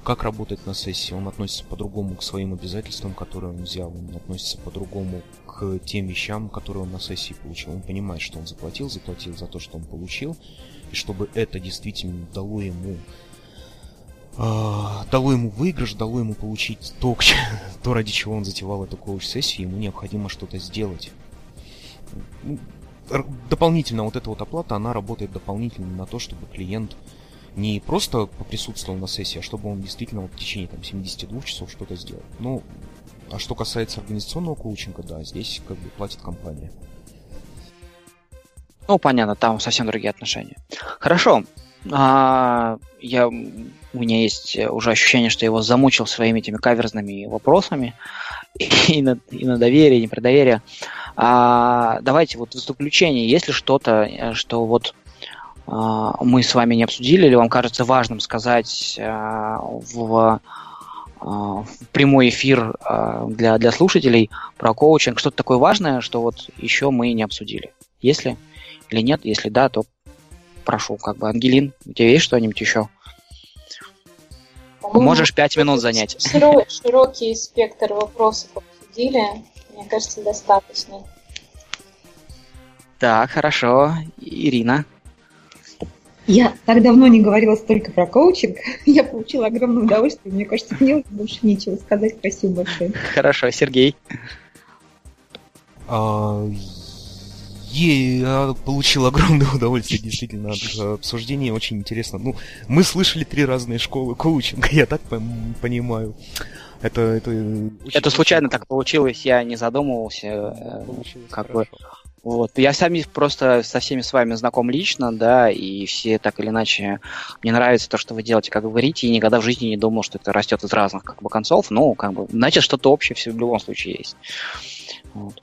как работать на сессии, он относится по-другому к своим обязательствам, которые он взял, он относится по-другому к тем вещам, которые он на сессии получил. Он понимает, что он заплатил, заплатил за то, что он получил, и чтобы это действительно дало ему э, дало ему выигрыш, дало ему получить то, то, ради чего он затевал эту коуч-сессию, ему необходимо что-то сделать. Дополнительно вот эта вот оплата, она работает дополнительно на то, чтобы клиент не просто поприсутствовал на сессии, а чтобы он действительно вот в течение там, 72 часов что-то сделал. Ну, а что касается организационного коучинга, да, здесь как бы платит компания. Ну, понятно, там совсем другие отношения. Хорошо. А, я, у меня есть уже ощущение, что я его замучил своими этими каверзными вопросами и на, и на доверие, и не про доверие. А, давайте вот в заключение, есть ли что-то, что вот а, мы с вами не обсудили, или вам кажется важным сказать а, в прямой эфир для, для слушателей про коучинг, что-то такое важное, что вот еще мы не обсудили? Если или нет, если да, то прошу, как бы, Ангелин, у тебя есть что-нибудь еще? Можешь пять минут занять. Широкий спектр вопросов обсудили, мне кажется, достаточно. Так, хорошо. Ирина. Я так давно не говорила столько про коучинг. Я получила огромное удовольствие. Мне кажется, мне уже больше нечего сказать. Спасибо большое. Хорошо, Сергей. А, я получил огромное удовольствие действительно от обсуждения. Очень интересно. Ну, мы слышали три разные школы коучинга, я так понимаю. Это, это, это случайно так получилось, я не задумывался. Получилось как хорошо. бы вот. Я сами просто со всеми с вами знаком лично, да, и все так или иначе мне нравится то, что вы делаете, как вы говорите, и никогда в жизни не думал, что это растет из разных как бы концов. Ну, как бы, значит, что-то общее все в любом случае есть. Вот.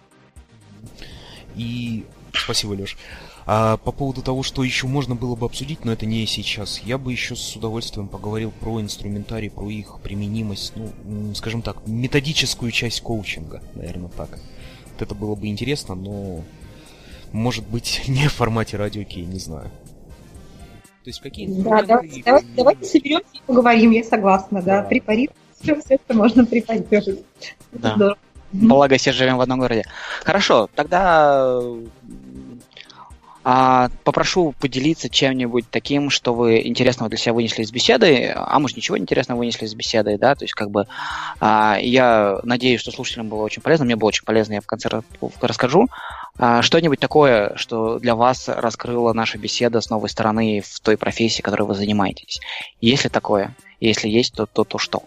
И спасибо, Леш. А по поводу того, что еще можно было бы обсудить, но это не сейчас, я бы еще с удовольствием поговорил про инструментарий, про их применимость, ну, скажем так, методическую часть коучинга, наверное, так. Вот это было бы интересно, но может быть, не в формате радио Кей, не знаю. То есть какие Да, давайте, давайте, давайте соберемся и поговорим, я согласна, да. да. Препарировать все, все это можно препарировать. Да. Здорово. Благо, все живем в одном городе. Хорошо, тогда а, попрошу поделиться чем-нибудь таким, что вы интересного для себя вынесли из беседы, а может ничего интересного вынесли из беседы, да, то есть как бы а, я надеюсь, что слушателям было очень полезно, мне было очень полезно, я в конце расскажу. А, что-нибудь такое, что для вас раскрыла наша беседа с новой стороны в той профессии, которой вы занимаетесь? Есть ли такое? Если есть, то то, то что?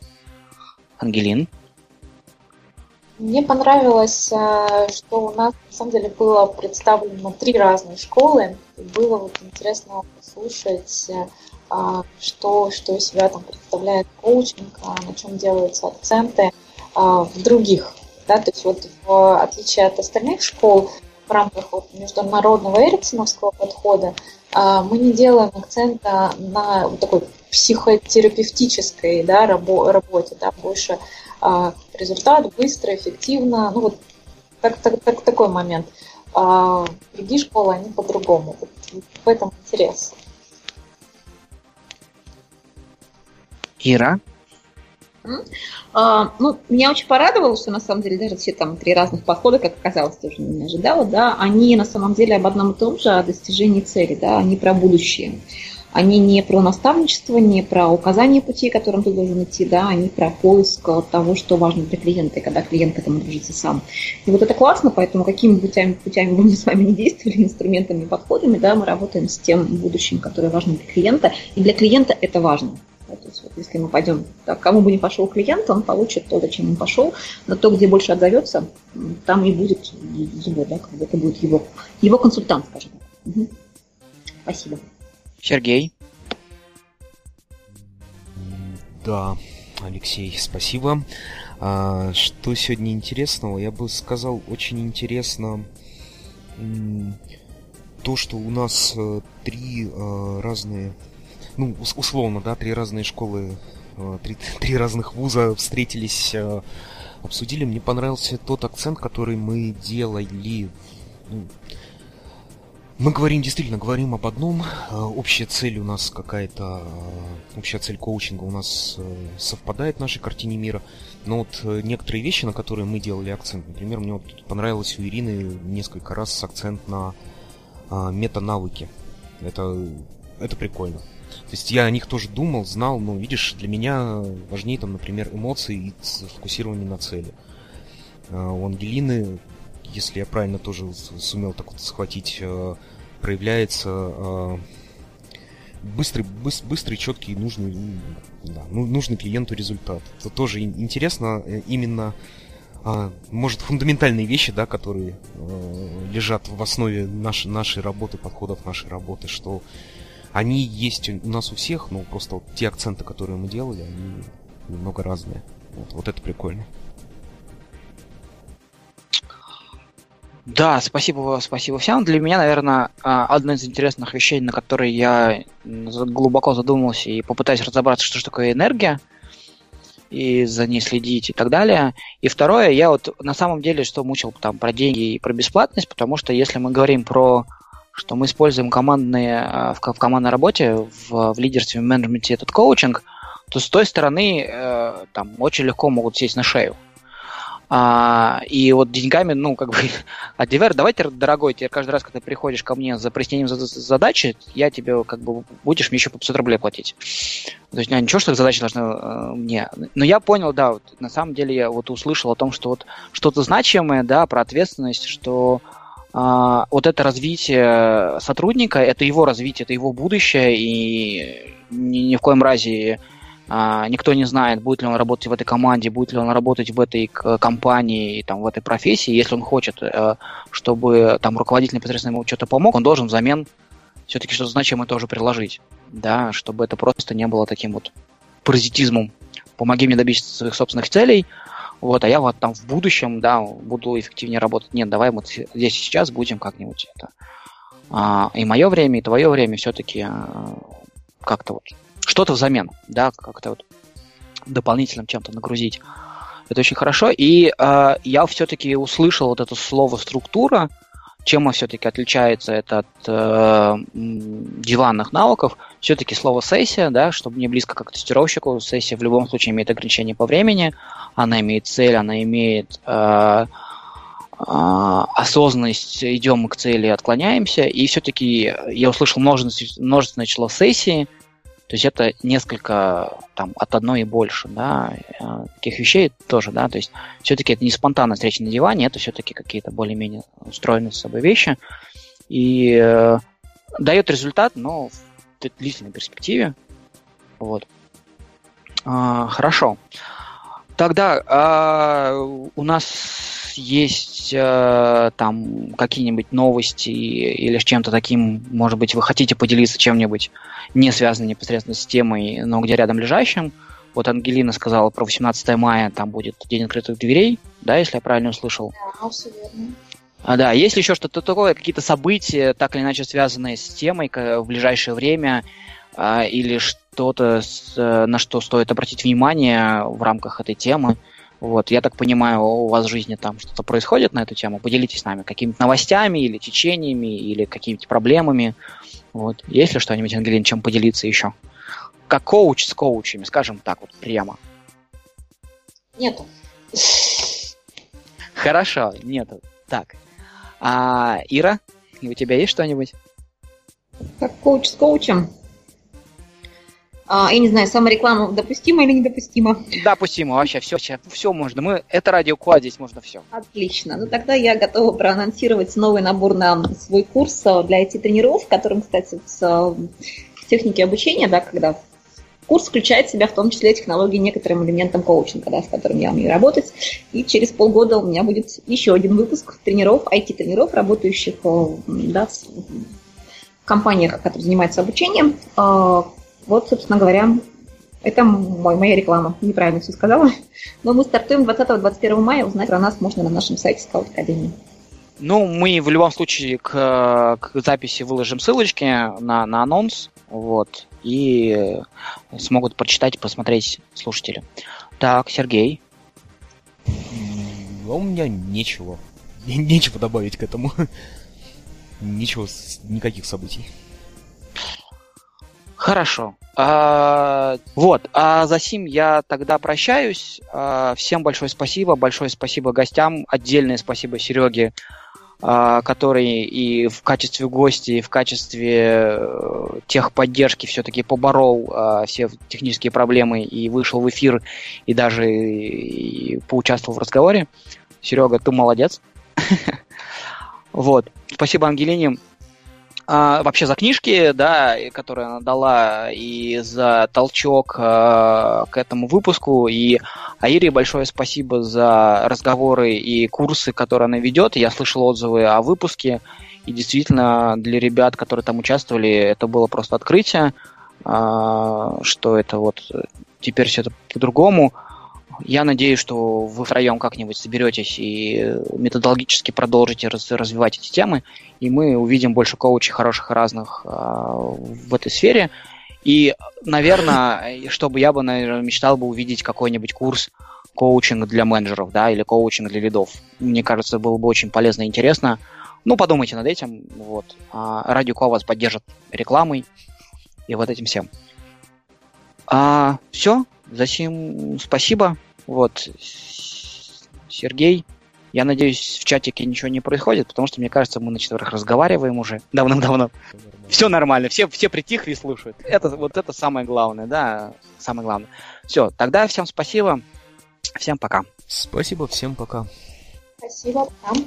Ангелин? Мне понравилось, э, что у нас на самом деле было представлено три разные школы. Было вот интересно послушать, э, а, что, что из себя там представляет коучинг, а, на чем делаются акценты а, в других. Да? То есть вот в отличие от остальных школ, в рамках вот международного эриксоновского подхода мы не делаем акцента на вот такой психотерапевтической да, рабо- работе, да, больше результат быстро, эффективно, ну вот так, так, так, такой момент. А другие школы, они по-другому. Вот в этом интерес. Ира? А, ну, меня очень порадовало, что на самом деле даже все там три разных подхода, как оказалось, тоже не ожидала, да, они на самом деле об одном и том же, о достижении цели, да, они про будущее. Они не про наставничество, не про указание пути, которым ты должен идти, да, они про поиск того, что важно для клиента, и когда клиент к этому движется сам. И вот это классно, поэтому какими путями, путями мы с вами не действовали, инструментами, подходами, да, мы работаем с тем будущим, которое важно для клиента, и для клиента это важно. Да, то есть вот если мы пойдем, да, кому бы не пошел клиент, он получит то, зачем он пошел, но то, где больше отзовется, там и будет его, да, как бы это будет его, его консультант, скажем так. Угу. Спасибо. Сергей. Да, Алексей, спасибо. А, что сегодня интересного? Я бы сказал, очень интересно то, что у нас э, три э, разные, ну, условно, да, три разные школы, э, три, три разных вуза встретились, обсудили. Мне понравился тот акцент, который мы делали ну, мы говорим, действительно, говорим об одном. Э, общая цель у нас какая-то, э, общая цель коучинга у нас э, совпадает в нашей картине мира. Но вот некоторые вещи, на которые мы делали акцент, например, мне вот понравилось у Ирины несколько раз акцент на мета-навыки. Это, это прикольно. То есть я о них тоже думал, знал, но видишь, для меня важнее там, например, эмоции и сфокусирование на цели. У Ангелины если я правильно тоже сумел так вот схватить, э, проявляется э, быстрый, быстрый, быстрый четкий, нужный, да, ну, нужный клиенту результат. Это тоже интересно э, именно а, может, фундаментальные вещи, да, которые лежат в основе нашей, нашей работы, подходов нашей работы, что они есть у нас у всех, но просто вот те акценты, которые мы делали, они немного разные. Вот, вот это прикольно. Да, спасибо, спасибо всем. Для меня, наверное, а, одно из интересных вещей, на которые я глубоко задумался и попытаюсь разобраться, что же такое энергия, и за ней следить и так далее. И второе, я вот на самом деле что мучил там про деньги и про бесплатность, потому что если мы говорим про что мы используем командные, а, в, в командной работе, в, в лидерстве, в менеджменте этот коучинг, то с той стороны э, там очень легко могут сесть на шею. А, и вот деньгами, ну, как бы, а Дивер, давайте, дорогой, тебе каждый раз, когда ты приходишь ко мне за прояснением задачи, я тебе, как бы, будешь мне еще по 500 рублей платить. То есть, ничего, что задача должна э, мне. Но я понял, да, вот, на самом деле я вот услышал о том, что вот что-то значимое, да, про ответственность, что а, вот это развитие сотрудника, это его развитие, это его будущее, и ни, ни в коем разе а, никто не знает, будет ли он работать в этой команде, будет ли он работать в этой компании, там, в этой профессии. Если он хочет, э, чтобы там руководитель непосредственно ему что-то помог, он должен взамен все-таки что-то значимое тоже приложить, да, чтобы это просто не было таким вот паразитизмом. Помоги мне добиться своих собственных целей, вот, а я вот там в будущем, да, буду эффективнее работать. Нет, давай вот здесь сейчас будем как-нибудь это. А, и мое время, и твое время все-таки а, как-то вот что-то взамен, да, как-то вот дополнительным чем-то нагрузить. Это очень хорошо. И э, я все-таки услышал вот это слово структура, чем он все-таки отличается это от э, диванных навыков. Все-таки слово сессия, да, чтобы не близко как тестировщику. Сессия в любом случае имеет ограничение по времени, она имеет цель, она имеет э, э, осознанность, идем мы к цели, отклоняемся. И все-таки я услышал множественное, множественное число сессий, то есть это несколько там от одной и больше, да, э, таких вещей тоже, да, то есть все-таки это не спонтанная встреча на диване, это все-таки какие-то более-менее устроенные с собой вещи. И э, дает результат, но в длительной перспективе. Вот. А, хорошо. Тогда а, у нас есть а, там какие-нибудь новости или с чем-то таким, может быть, вы хотите поделиться чем-нибудь не связанным непосредственно с темой, но где рядом лежащим. Вот Ангелина сказала про 18 мая, там будет День открытых дверей, да, если я правильно услышал? Да, все верно. А, да, есть ли еще что-то такое, какие-то события, так или иначе связанные с темой в ближайшее время, а, или что-то, э, на что стоит обратить внимание в рамках этой темы? Вот, я так понимаю, у вас в жизни там что-то происходит на эту тему. Поделитесь с нами какими-то новостями или течениями, или какими-то проблемами. Вот. Есть ли что-нибудь, Ангелин, чем поделиться еще? Как коуч с коучами, скажем так вот прямо. Нету. Хорошо, нету. Так. А, Ира, у тебя есть что-нибудь? Как коуч с коучем? А, я не знаю, самореклама допустима или недопустима? Допустимо, вообще все, все можно. Мы, это радио Куа, здесь можно все. Отлично. Ну тогда я готова проанонсировать новый набор на свой курс э, для IT-тренеров, которым, кстати, с э, техники обучения, да, когда Курс включает в себя в том числе технологии некоторым элементам коучинга, да, с которым я умею работать. И через полгода у меня будет еще один выпуск тренеров, IT-тренеров, работающих да, в компаниях, которые занимаются обучением. Вот, собственно говоря, это мой, моя реклама. Неправильно все сказала. Но мы стартуем 20-21 мая. Узнать про нас можно на нашем сайте Scout Academy. Ну, мы в любом случае к, к записи выложим ссылочки на, на анонс. Вот. И смогут прочитать и посмотреть слушатели. Так, Сергей. А у меня нечего. Нечего добавить к этому. Ничего, никаких событий. Хорошо. А, вот, а за сим я тогда прощаюсь. А, всем большое спасибо, большое спасибо гостям, отдельное спасибо Сереге, а, который и в качестве гостя, и в качестве э, техподдержки все-таки поборол а, все технические проблемы и вышел в эфир, и даже и поучаствовал в разговоре. Серега, ты молодец. Вот. Спасибо Ангелине а, вообще за книжки, да, которые она дала, и за толчок а, к этому выпуску. И Аире большое спасибо за разговоры и курсы, которые она ведет. Я слышал отзывы о выпуске, и действительно для ребят, которые там участвовали, это было просто открытие, а, что это вот теперь все это по-другому. Я надеюсь, что вы втроем как-нибудь соберетесь и методологически продолжите раз, развивать эти темы, и мы увидим больше коучей хороших разных э, в этой сфере. И, наверное, чтобы я бы, наверное, мечтал бы увидеть какой-нибудь курс коучинг для менеджеров, да, или коучинг для лидов. Мне кажется, было бы очень полезно и интересно. Ну, подумайте над этим. Вот. А, Радио Ко вас поддержит рекламой и вот этим всем. А, все, Засим спасибо. Вот. Сергей, я надеюсь, в чатике ничего не происходит, потому что, мне кажется, мы на четверых разговариваем уже давным-давно. Все нормально, все, все притихли и слушают. Это, вот это самое главное, да, самое главное. Все, тогда всем спасибо, всем пока. Спасибо, всем пока. Спасибо, пока.